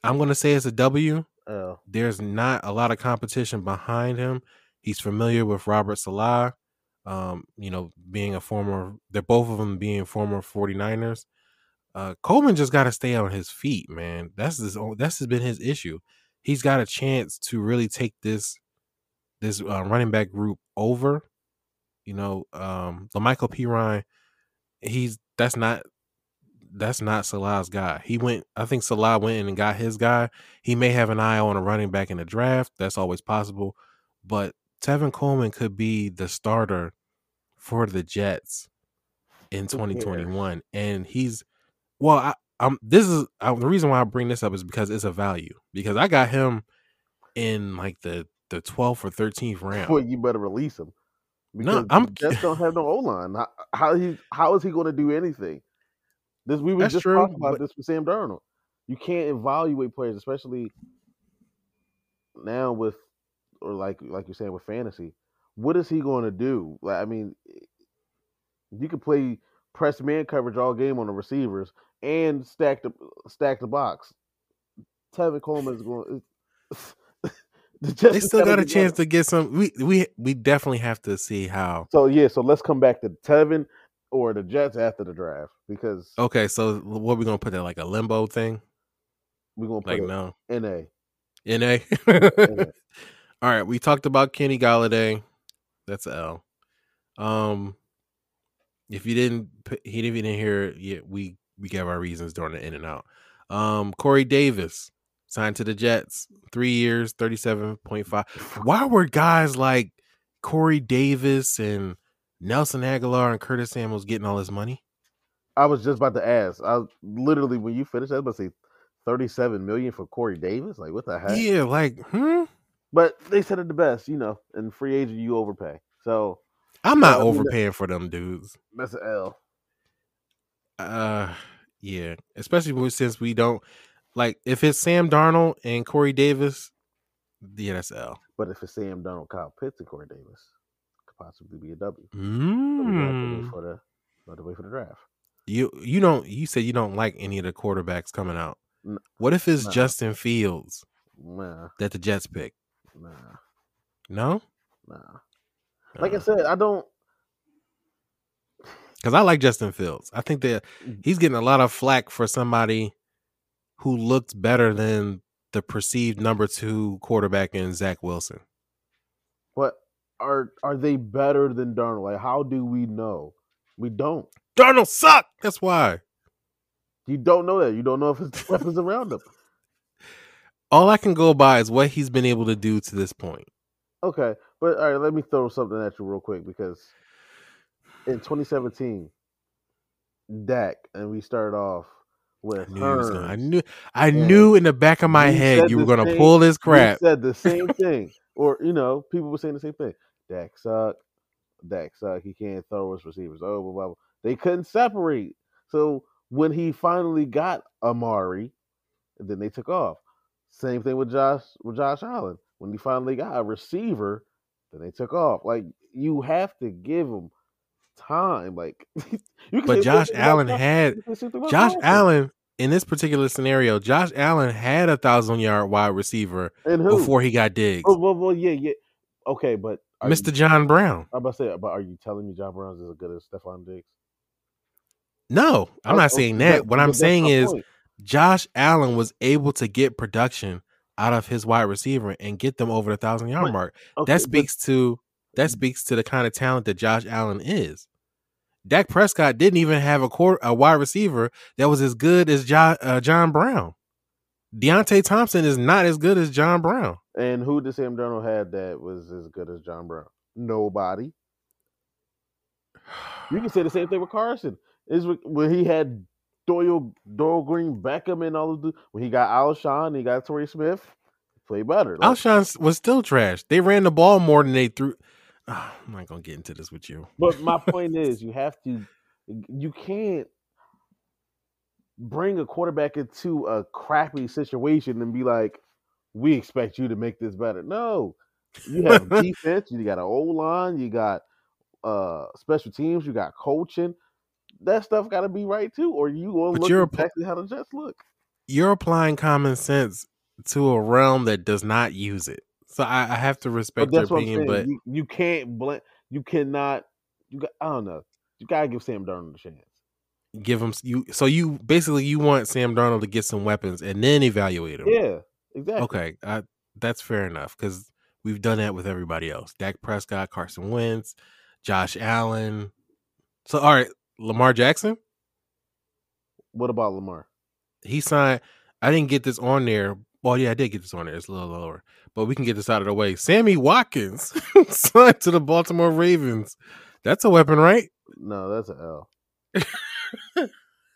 I'm gonna say it's a W. Uh, There's not a lot of competition behind him. He's familiar with Robert Saleh. Um, you know, being a former, they're both of them being former 49ers. Uh, Coleman just got to stay on his feet, man. That's his. own- That's has been his issue. He's got a chance to really take this this uh, running back group over. You know, um, the Michael Perine, he's that's not that's not Saleh's guy. He went, I think Saleh went in and got his guy. He may have an eye on a running back in the draft. That's always possible. But Tevin Coleman could be the starter for the Jets in Who cares? 2021. And he's, well, I, I'm, this is I, the reason why I bring this up is because it's a value. Because I got him in like the, the 12th or 13th round. well, you better release him. No, I'm- Jets don't have no O line. How, how he how is he going to do anything? This we were That's just true, talking about but- this with Sam Darnold. You can't evaluate players, especially now with or like like you're saying with fantasy. What is he going to do? Like I mean, you could play press man coverage all game on the receivers and stack the stack the box. Tevin Coleman is going. they still gotta a chance to get some. We we we definitely have to see how. So yeah, so let's come back to Tevin or the Jets after the draft because Okay, so what are we gonna put that like a limbo thing? we're gonna put Like no, NA. na. NA. All right, we talked about Kenny Golladay. That's L. Um, if you didn't, he didn't even hear it yet. We we gave our reasons during the in and out. Um, Corey Davis signed to the Jets, three years, thirty seven point five. Why were guys like Corey Davis and Nelson Agholor and Curtis Samuels getting all this money? I was just about to ask. I literally when you finished, I was about to say thirty-seven million for Corey Davis. Like what the heck? Yeah, like hmm. But they said it the best, you know. In free agent, you overpay. So I'm not mean, overpaying for them dudes. that's an L. Uh, yeah, especially since we don't like if it's Sam Darnold and Corey Davis, the that's L. But if it's Sam Darnold, Kyle Pitts, and Corey Davis, could possibly be a W. Have to wait Mm. for the to wait for the draft. You you don't you said you don't like any of the quarterbacks coming out. What if it's nah. Justin Fields Nah, that the Jets pick? nah, No, nah. Like I said, I don't. because I like Justin Fields. I think that Mm. he's getting a lot of flack for somebody who looked better than the perceived number two quarterback in Zach Wilson. But are are they better than Darnold? Like, how do we know? We don't. Darnold suck. That's why. You don't know that. You don't know if his weapons around him. All I can go by is what he's been able to do to this point. Okay, but all right, let me throw something at you real quick because in 2017, Dak, and we started off with I knew, he was gonna, I knew, I and knew in the back of my head you were gonna same- pull this crap. said the same thing, or you know, people were saying the same thing. Dak suck. Dak suck. He can't throw his receivers. Oh, blah, blah, blah. they couldn't separate. So when he finally got Amari, then they took off. Same thing with Josh with Josh Allen. When he finally got a receiver, then they took off. Like you have to give him time. Like you But Josh Allen had you can say the same thing about Josh Allen in this particular scenario. Josh Allen had a thousand yard wide receiver before he got Diggs. Oh, well, well, yeah, yeah. Okay, but Mr. you- John Brown. I'm about to say, but are you telling me John Brown's as good as Stefon Diggs? No, I'm Oh, not okay, saying that. but- what I'm saying is point. Josh Allen was able to get production out of his wide receiver and get them over the thousand yard But- mark. Okay, that but- speaks to that mm-hmm. speaks to the kind of talent that Josh Allen is. Dak Prescott didn't even have a quarter, a wide receiver that was as good as John, uh, John Brown. Deonte Thompson is not as good as John Brown. And who did Sam Darnold had that was as good as John Brown? Nobody. You can say the same thing with Carson. Is when he had Dorial Dorial Green Beckham and all of the when he got Alshon, he got Torrey Smith, play better. Like, Alshon was still trash. They ran the ball more than they threw. Ah, I'm not gonna get into this with you. But my point is, you have to, you can't bring a quarterback into a crappy situation and be like, "We expect you to make this better." No, you have defense. You got an O line. You got uh special teams. You got coaching. That stuff got to be right too, or you gonna look you're exactly how the Jets look. You're applying common sense to a realm that does not use it. So I, I have to respect your that's what I'm opinion, but you, you can't blame. You cannot. You got. I don't know. You gotta give Sam Darnold a chance. give him you. So you basically you want Sam Darnold to get some weapons and then evaluate him. Yeah, exactly. Okay, I, that's fair enough because we've done that with everybody else: Dak Prescott, Carson Wentz, Josh Allen. So all right, Lamar Jackson. What about Lamar? He signed. I didn't get this on there. Well, yeah, I did get this on there. It's a little lower, but we can get this out of the way. Sammy Watkins signed to the Baltimore Ravens. That's a weapon, right? No, that's an L.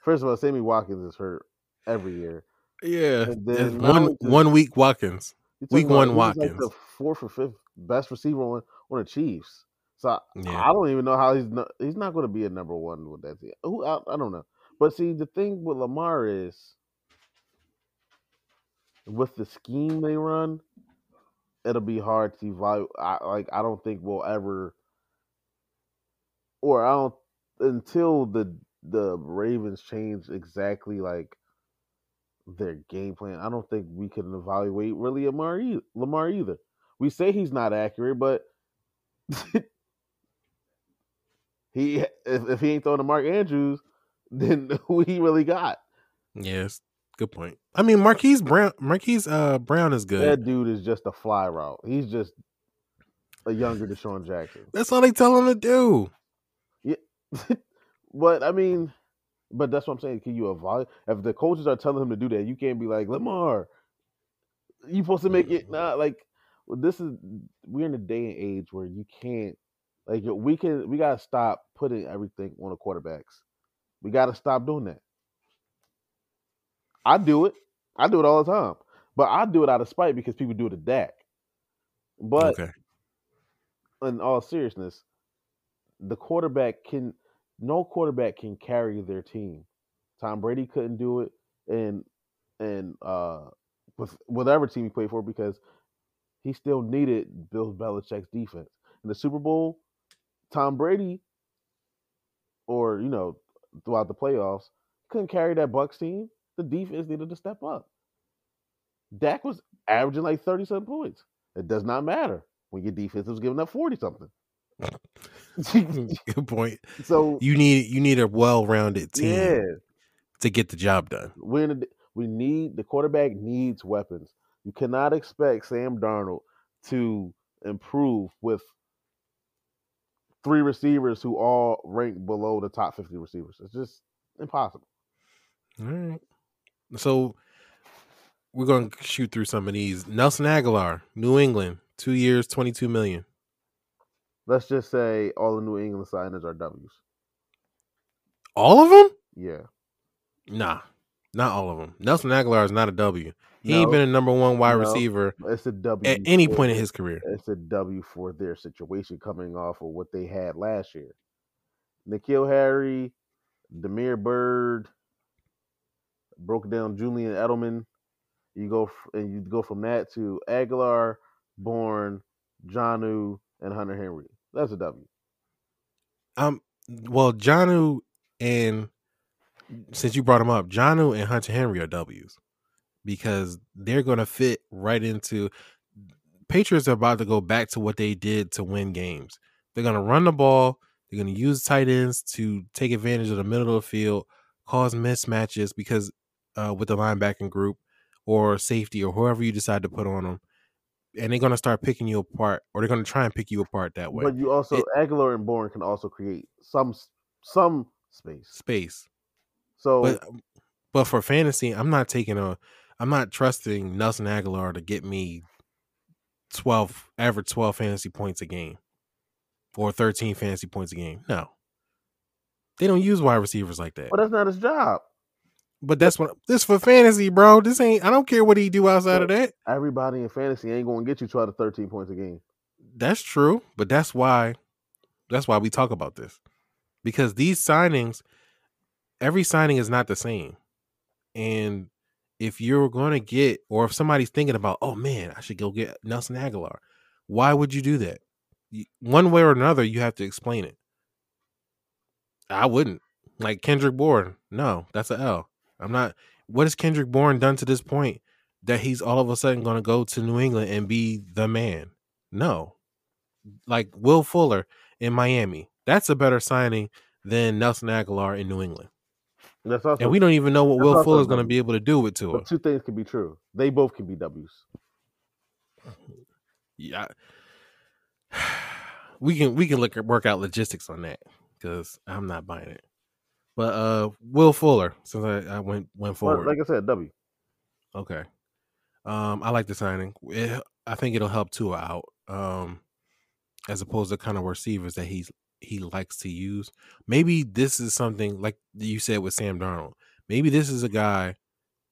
First of all, Sammy Watkins is hurt every year. Yeah, one one week Watkins. Week one Watkins. like the fourth or fifth best receiver on, on the Chiefs. So I, Yeah. I don't even know how he's not, he's not going to be a number one with that team. Who I, I don't know. But see, the thing with Lamar is with the scheme they run, it'll be hard to evaluate. I, like I don't think we'll ever, or I don't until the the Ravens change exactly like their game plan. I don't think we can evaluate really Lamar e- Lamar either. We say he's not accurate, but he if, if he ain't throwing to Mark Andrews, then who he really got? Yes, good point. I mean, Marquise Brown. Marquise uh, Brown is good. That dude is just a fly route. He's just a younger DeSean Jackson. That's all they tell him to do. Yeah, but I mean, but that's what I'm saying. Can you evaluate if the coaches are telling him to do that? You can't be like Lamar. You supposed to make it not like well, this is we're in a day and age where you can't like we can we gotta stop putting everything on the quarterbacks. We gotta stop doing that. I do it. I do it all the time. But I do it out of spite because people do it to Dak. But okay. in all seriousness, the quarterback can no quarterback can carry their team. Tom Brady couldn't do it, and and uh, with whatever team he played for because he still needed Bill Belichick's defense in the Super Bowl. Tom Brady, or you know, throughout the playoffs, couldn't carry that Bucs team. The defense needed to step up. Dak was averaging like thirty something points. It does not matter when your defense was giving up forty something. good point. so You need you need a well-rounded team yeah, to get the job done. we're in a, we need the quarterback needs weapons. You cannot expect Sam Darnold to improve with three receivers who all rank below the top fifty receivers. It's just impossible. All right. So we're going to shoot through some of these. Nelson Agholor, New England, two years, twenty-two million. Let's just say all the New England signings are W's. All of them? Yeah, Nah, not all of them. Nelson Agholor is not a W. He ain't been a number one wide No. receiver it's a W at any for- point in his career. It's a W for their situation coming off of what they had last year. N'Keal Harry, Damiere Byrd, broke down Julian Edelman. You go f- and you go from that to Agholor, Bourne, Jonnu, and Hunter Henry. That's a W. Um, well, Jonnu and since you brought him up, Jonnu and Hunter Henry are W's because they're going to fit right into. Patriots are about to go back to what they did to win games. They're going to run the ball. They're going to use tight ends to take advantage of the middle of the field, cause mismatches because uh, with the linebacking group or safety or whoever you decide to put on them, and they're going to start picking you apart, or they're going to try and pick you apart that way. But you also It- Agholor and Bourne can also create some some space. Space. So but but for fantasy, I'm not taking a I'm not trusting Nelson Agholor to get me 12 average 12 fantasy points a game or 13 fantasy points a game. No. They don't use wide receivers like that. but that's not his job. But that's what this for fantasy, bro. This ain't I don't care what he do outside of that. Everybody in fantasy ain't going to get you 12 to 13 points a game. that's true, but that's why that's why we talk about this. Because these signings, every signing is not the same. And if you're going to get, or if somebody's thinking about, oh man, I should go get Nelson Agholor, why would you do that? One way or another, you have to explain it. I wouldn't. Like Kendrick Bourne, no, that's a L. I'm not. What has Kendrick Bourne done to this point that he's all of a sudden going to go to New England and be the man? No. Like Will Fuller in Miami, that's a better signing than Nelson Agholor in New England. That's also And we don't even know what Will Fuller is going to be able to do with Tua. but two things can be true. They both can be W's. yeah we can we can look at work out logistics on that because i'm not buying it but uh will fuller since i, I went went forward like I said, W. okay um i like the signing it, i think it'll help Tua out um as opposed to kind of receivers that he's he likes to use maybe this is something like you said with sam darnold maybe this is a guy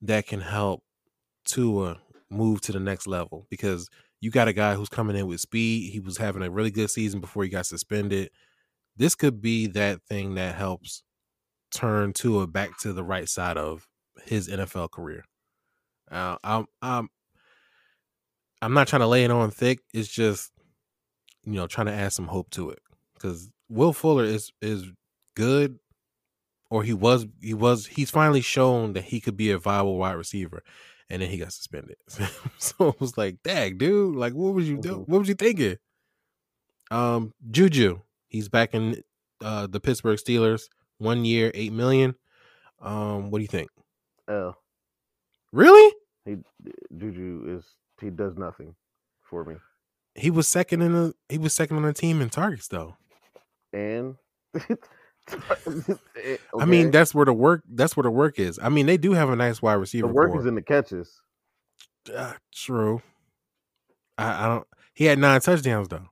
that can help Tua move to the next level because you got a guy who's coming in with speed. He was having a really good season before he got suspended. This could be that thing that helps turn Tua back to the right side of his NFL career. Uh, I'm I'm I'm not trying to lay it on thick. It's just you know trying to add some hope to it because Will Fuller is is good, or he was he was he's finally shown that he could be a viable wide receiver, and then he got suspended. so it was like, dang, dude, like what was you do? Mhm. What was you thinking? Um, Juju, he's back in uh the Pittsburgh Steelers, one year, eight million. Um, what do you think? L. Really? He Juju is he does nothing for me. He was second in the he was second on the team in targets though. And I mean, that's where the work that's where the work is. I mean, they do have a nice wide receiver. the work core. is in the catches. Uh, true. I, I don't. He had nine touchdowns though,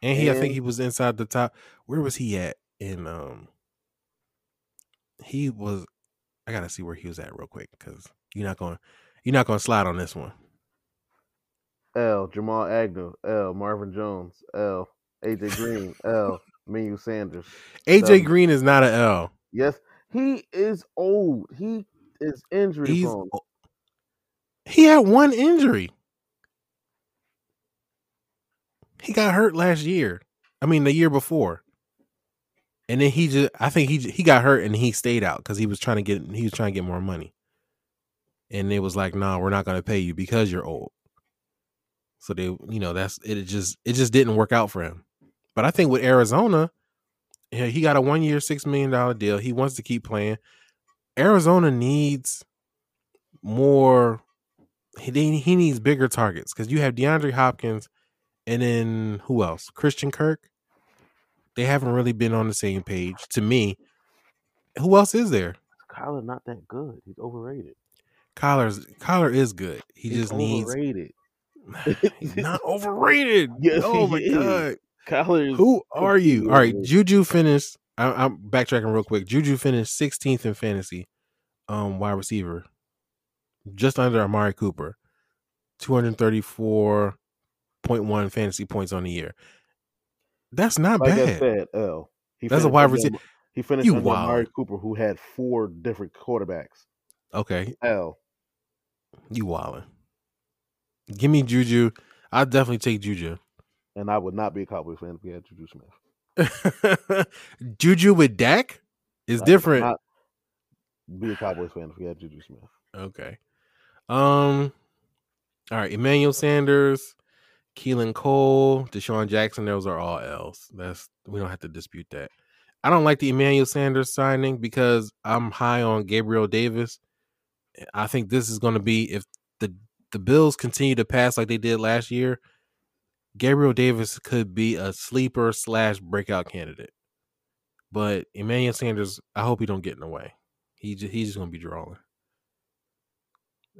and he I think he was inside the top. Where was he at? In um, he was. I gotta see where he was at real quick because you're not going. You're not going to slide on this one. L. Jamal Agnew. L. Marvin Jones. L. AJ Green. L. Menu Sanders. AJ Seven. Green is not an L. Yes, he is old. He is injury He's prone. he had one injury. He got hurt last year. I mean, the year before. And then he just I think he he got hurt and he stayed out cuz he was trying to get he was trying to get more money. And it was like, "No, we're not going to pay you because you're old." So they, you know, that's it just it just didn't work out for him. But I think with Arizona, yeah, he got a 1-year, 6 million dollar deal. He wants to keep playing. Arizona needs more he he needs bigger targets because you have DeAndre Hopkins and then who else? Christian Kirk. They haven't really been on the same page to me. Who else is there? Kyler not that good. He's overrated. Kyler's Kyler is good. He He's just needs overrated. he's not overrated. Yes, oh my is. god. Kyler Who are you? All right. Juju finished. I, I'm backtracking real quick. Juju finished 16th in fantasy, um, wide receiver, just under Amari Cooper, 234.1 fantasy points on the year. That's not Like I bad. said, L. He That's a wide receiver. He finished You under Amari. Cooper, who had four different quarterbacks. Okay, L. you wildin'. Give me Juju. I'll definitely take Juju. And I would not be a Cowboys fan if we had Juju Smith. Juju with Dak is I different. Not be a Cowboys fan if we had Juju Smith. Okay. Um. All right. Emmanuel Sanders, Keelan Cole, DeSean Jackson. Those are all L's. That's we don't have to dispute that. I don't like the Emmanuel Sanders signing because I'm high on Gabriel Davis. I think this is going to be if the the Bills continue to pass like they did last year. Gabriel Davis could be a sleeper slash breakout candidate, but Emmanuel Sanders, I hope he don't get in the way. He just, he's just going to be drawing.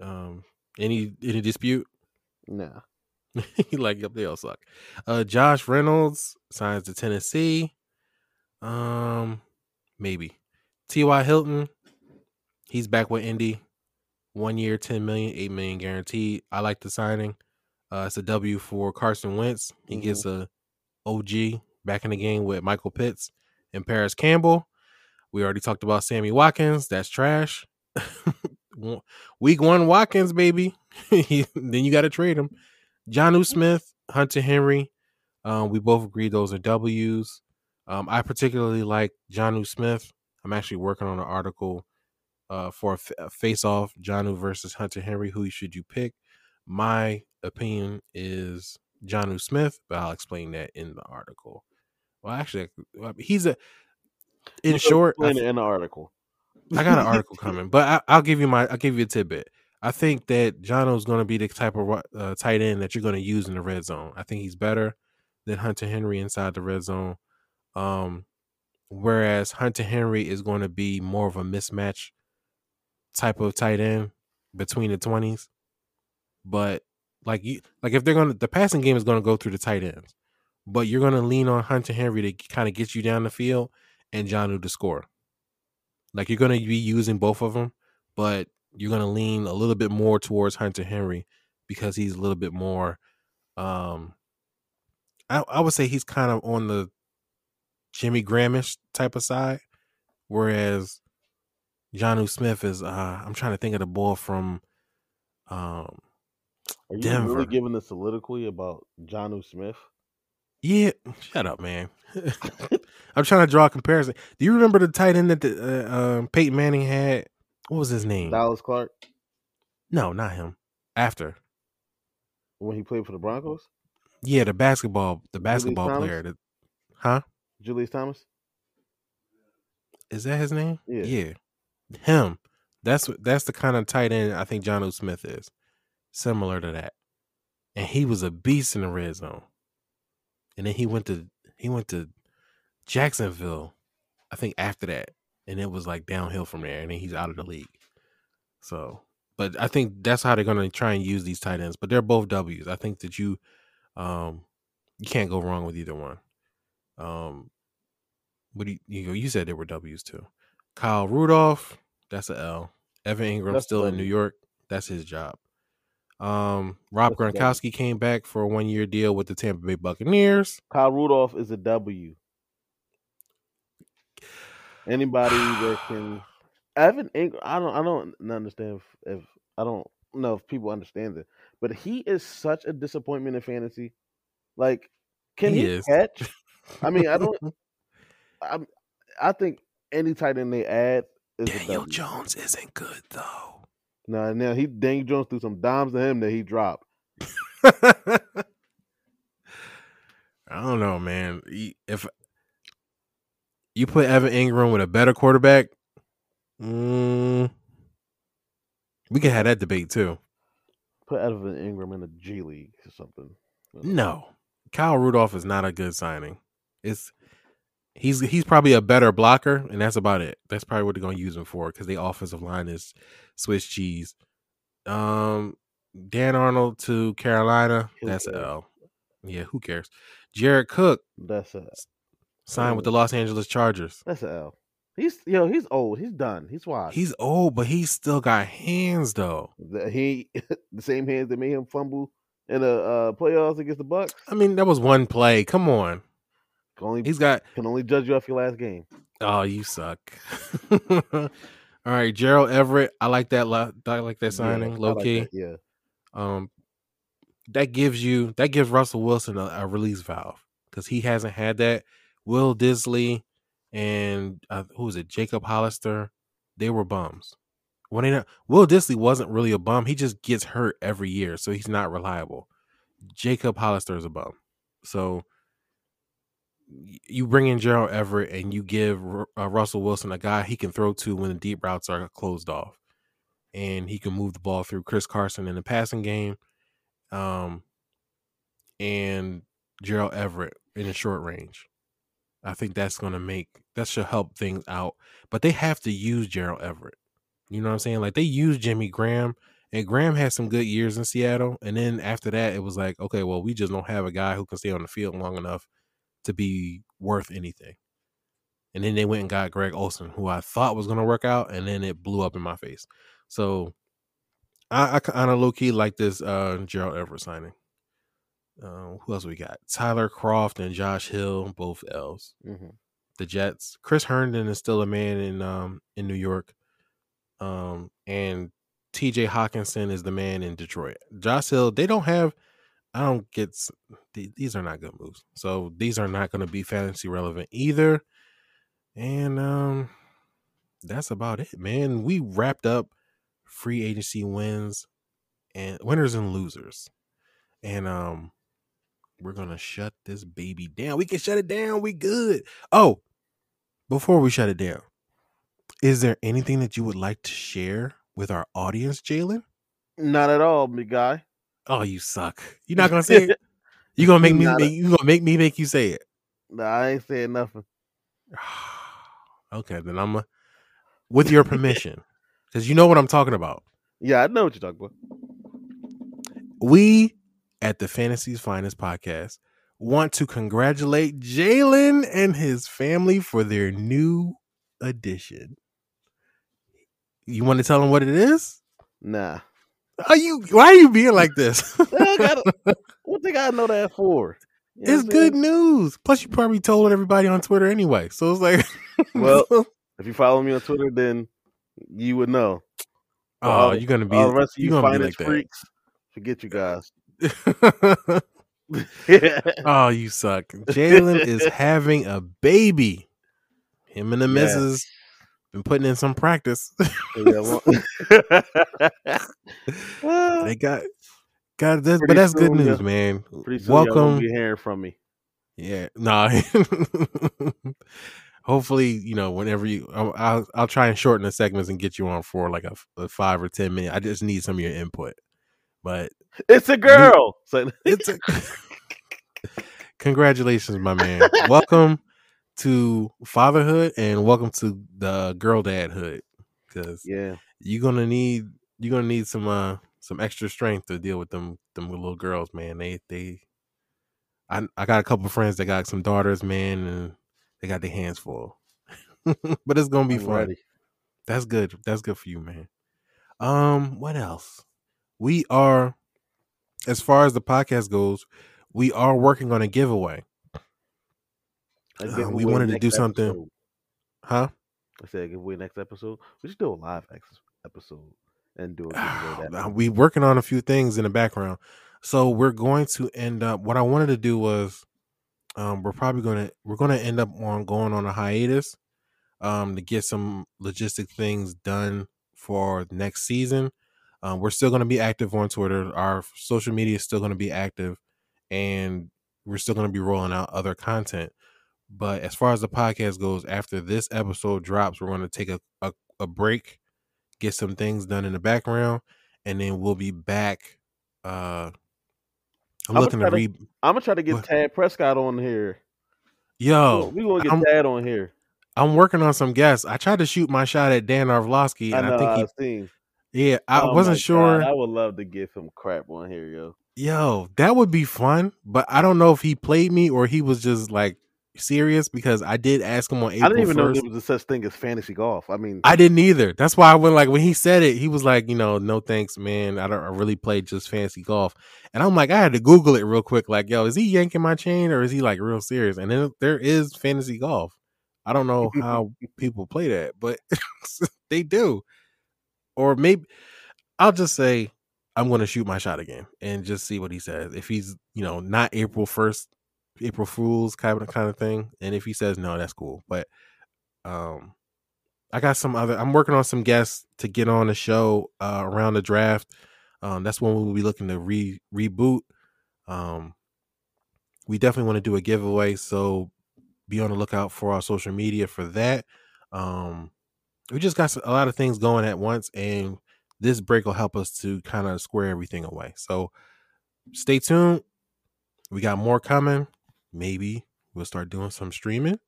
Um, any any dispute? Nah. like, yep, they all suck. Uh, Josh Reynolds signs to Tennessee. Um, maybe. T.Y. Hilton, he's back with Indy. One year, 10 million, 8 million guaranteed. I like the signing. Uh, it's a W for Carson Wentz. He Mhm. gets a OG back in the game with Michael Pitts and Parris Campbell. We already talked about Sammy Watkins. That's trash. Week one Watkins, baby. then you got to trade him. Jonnu Smith, Hunter Henry. Um, we both agree those are W's. Um, I particularly like Jonnu Smith. I'm actually working on an article uh, for a, f- a face-off, Jonnu versus Hunter Henry. Who should you pick? My opinion is Jonnu Smith, but I'll explain that in the article. Well, actually, he's a. In short, I explain it in the article. I got an article coming, but I, I'll give you my I'll give you a tidbit. I think that Jonnu's going to be the type of uh, tight end that you're going to use in the red zone. I think he's better than Hunter Henry inside the red zone. Um, whereas Hunter Henry is going to be more of a mismatch type of tight end between the twenties. But like you, like if they're going to the passing game is going to go through the tight ends, but you're going to lean on Hunter Henry to kind of get you down the field and Jonnu to score. Like you're going to be using both of them, but you're going to lean a little bit more towards Hunter Henry because he's a little bit more. Um, I, I would say he's kind of on the Jimmy Grahamish type of side, whereas Jonnu Smith is. Uh, I'm trying to think of the ball from. Um, Are you Denver. really giving the soliloquy about Jonnu Smith? yeah, shut up, man. I'm trying to draw a comparison. Do you remember the tight end that the, uh, um, Peyton Manning had? What was his name? Dallas Clark No, not him. After. when he played for the Broncos? Yeah, the basketball, the basketball Thomas? player. That, huh? Julius Thomas? Is that his name? Yeah. Him. That's what that's the kind of tight end I think Jonnu Smith is. Similar to that. And he was a beast in the red zone. And then he went to he went to Jacksonville, I think after that. And it was like downhill from there. And then he's out of the league. So but I think that's how they're gonna try and use these tight ends. But they're both W's. I think that you um you can't go wrong with either one. Um but you you, you said there were W's too. Kyle Rudolph, that's a L. Evan Engram That's still in New York. That's his job. Um, Rob That's. Gronkowski came back for a one year deal with the Tampa Bay Buccaneers. Kyle Rudolph is a W. Anybody that can Evan Engram, I don't I don't understand if, if I don't know if people understand it, but he is such a disappointment in fantasy. Like, can He he, catch? I mean, I don't. I I think any tight end they add is Daniel Jones isn't good though. No, now he Daniel Jones threw some dimes to him that he dropped. I don't know, man. If you put Evan Engram with a better quarterback, mm, we can have that debate too. Put Evan Engram in the G League or something. No, Kyle Rudolph is not a good signing. It's he's he's probably a better blocker, and that's about it. That's probably what they're gonna use him for because the offensive line is Swiss cheese. Um, Dan Arnold to Carolina, Who that's a cares? L. Yeah, who cares? Jared Cook That's a signed with the Los Angeles Chargers. that's a L. He's yo, he's old. He's done. He's washed. He's old, but he's still got hands though. The, he the same hands that made him fumble in the uh, playoffs against the Bucs. I mean, that was one play. Come on, Can only he's got. can only judge you off your last game. Oh, you suck. All right, Gerald Everett. I like that. lo- I like that signing, I low like key. that, Yeah, Um, that gives you that gives Russell Wilson a, a release valve because he hasn't had that. Will Dissly and uh, who was it? Jacob Hollister. They were bums. When they not, Will Dissly wasn't really a bum. He just gets hurt every year, so he's not reliable. Jacob Hollister is a bum. So you bring in Gerald Everett and you give uh, Russell Wilson a guy he can throw to when the deep routes are closed off, and he can move the ball through Chris Carson in the passing game, um, and Gerald Everett in the short range. I think that's going to make that should help things out. But they have to use Gerald Everett. You know what I'm saying? Like they used Jimmy Graham, and Graham had some good years in Seattle. And then after that, it was like, okay, well, we just don't have a guy who can stay on the field long enough to be worth anything. And then they went and got Greg Olson, who I thought was going to work out, and then it blew up in my face. So I, I kind of low key like this uh, Gerald Everett signing. Um, who else we got? Tyler Kroft and Josh Hill, both L's. hmm The Jets. Chris Herndon is still a man in um in New York. Um, and T.J. Hockenson is the man in Detroit. Josh Hill. They don't have. I don't get. These are not good moves. So these are not going to be fantasy relevant either. And um, that's about it, man. We wrapped up free agency wins and winners and losers. And um we're gonna shut this baby down. We can shut it down. We good. Oh, before we shut it down, is there anything that you would like to share with our audience, Jalen? Not at all, big guy. Oh, you suck. You're not gonna say it. You gonna make me Not a- make, you gonna make me make you say it. Nah, I ain't saying nothing. okay, then I'm a, with your permission, because you know what I'm talking about. Yeah, I know what you're talking about. we at the Fantasy's Finest podcast want to congratulate Jalen and his family for their new addition. You want to tell them what it is? Nah. Are you? Why are you being like this? Gotta- what they gotta know that for? You know it's good news. Plus, you probably told everybody on Twitter anyway, so it's like, Well, If you follow me on Twitter, then you would know. oh, all- you're gonna be, All the rest of you you're gonna be finance like freaks, forget you guys. That. oh, you suck. Jalen is having a baby. Him and the Yes. missus been putting in some practice. They got got this, but Pretty that's good news, yeah. man. Pretty soon, y'all gonna Welcome. be hearing from me. Yeah, nah. Hopefully, you know, whenever you, I'll, I'll I'll try and shorten the segments and get you on for like a, a five or ten minute. I just need some of your input, but It's a girl. It's a congratulations, my man. welcome to fatherhood and welcome to the girl dadhood because yeah, you're gonna need you're gonna need some uh some extra strength to deal with them them little girls, man. They they I I got a couple friends that got some daughters, man, and they got their hands full. but it's gonna be I'm fun. ready. That's good. That's good for you, man. Um, what else? We are as far as the podcast goes, we are working on a giveaway. I Uh, we wanted to do something- episode. Huh? I said give away next episode. We should do a live episode and do a giveaway. Uh, we working on a few things in the background. So we're going to end up what I wanted to do was um we're probably gonna we're gonna end up on going on a hiatus um to get some logistic things done for next season. Um, we're still gonna be active on Twitter. Our social media is still gonna be active and we're still gonna be rolling out other content. But as far as the podcast goes, after this episode drops, we're gonna take a, a, a break, get some things done in the background, and then we'll be back. Uh I'm I'ma looking to to- read I'm gonna try to get What? Tad Prescott on here. Yo, we gonna get I'm- Tad on here. I'm working on some guests. I tried to shoot my shot at Dan Orlovsky, and I, know. think I've he seen. Yeah, I Oh wasn't sure. God, I would love to get some crap on here, yo. Yo, that would be fun, but I don't know if he played me or he was just like serious because I did ask him on April I didn't even know there was a such thing as fantasy golf. I mean, I didn't either. That's why I went like when he said it, he was like, you know, no thanks, man. I don't I really play just fancy golf. And I'm like, I had to Google it real quick, like, yo, is he yanking my chain or is he like real serious? And then there is fantasy golf. I don't know how people play that, but they do. Or maybe I'll just say I'm gonna shoot my shot again and just see what he says. If he's, you know, not April first, April Fools kind of kind of thing. And if he says no, that's cool. But um I got some other. I'm working on some guests to get on the show uh, around the draft. Um, that's when we'll be looking to re reboot. Um, we definitely want to do a giveaway, so be on the lookout for our social media for that. Um, we just got a lot of things going at once, and this break will help us to kind of square everything away. So stay tuned. We got more coming. Maybe we'll start doing some streaming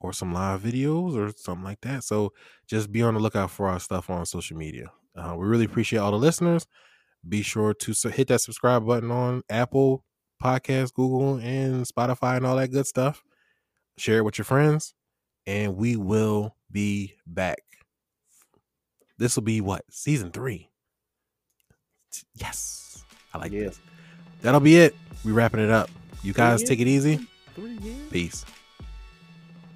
or some live videos or something like that. So just be on the lookout for our stuff on social media. Uh, we really appreciate all the listeners. Be sure to hit that subscribe button on Apple Podcast, Google, and Spotify, and all that good stuff. Share it with your friends, and we will be back. This will be what season three. Yes, I like Yeah. this. that'll be it. We wrapping it up. You guys take it easy. Three years. Peace.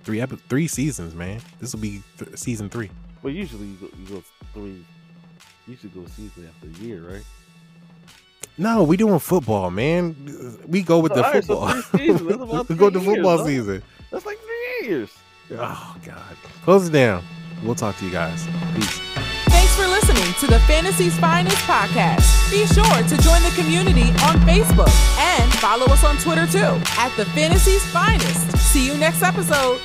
Three epi- three seasons, man. This will be th- season three. Well, usually you go, you go three. You should go season after a year, right? No, we doing football, man. We go with the football. three seasons. That's about we go years, football season. That's like three years. Oh God. Close it down. We'll talk to you guys. Peace. Thanks for listening to the Fantasy's Finest podcast. Be sure to join the community on Facebook and follow us on Twitter too at the Fantasy's Finest. See you next episode.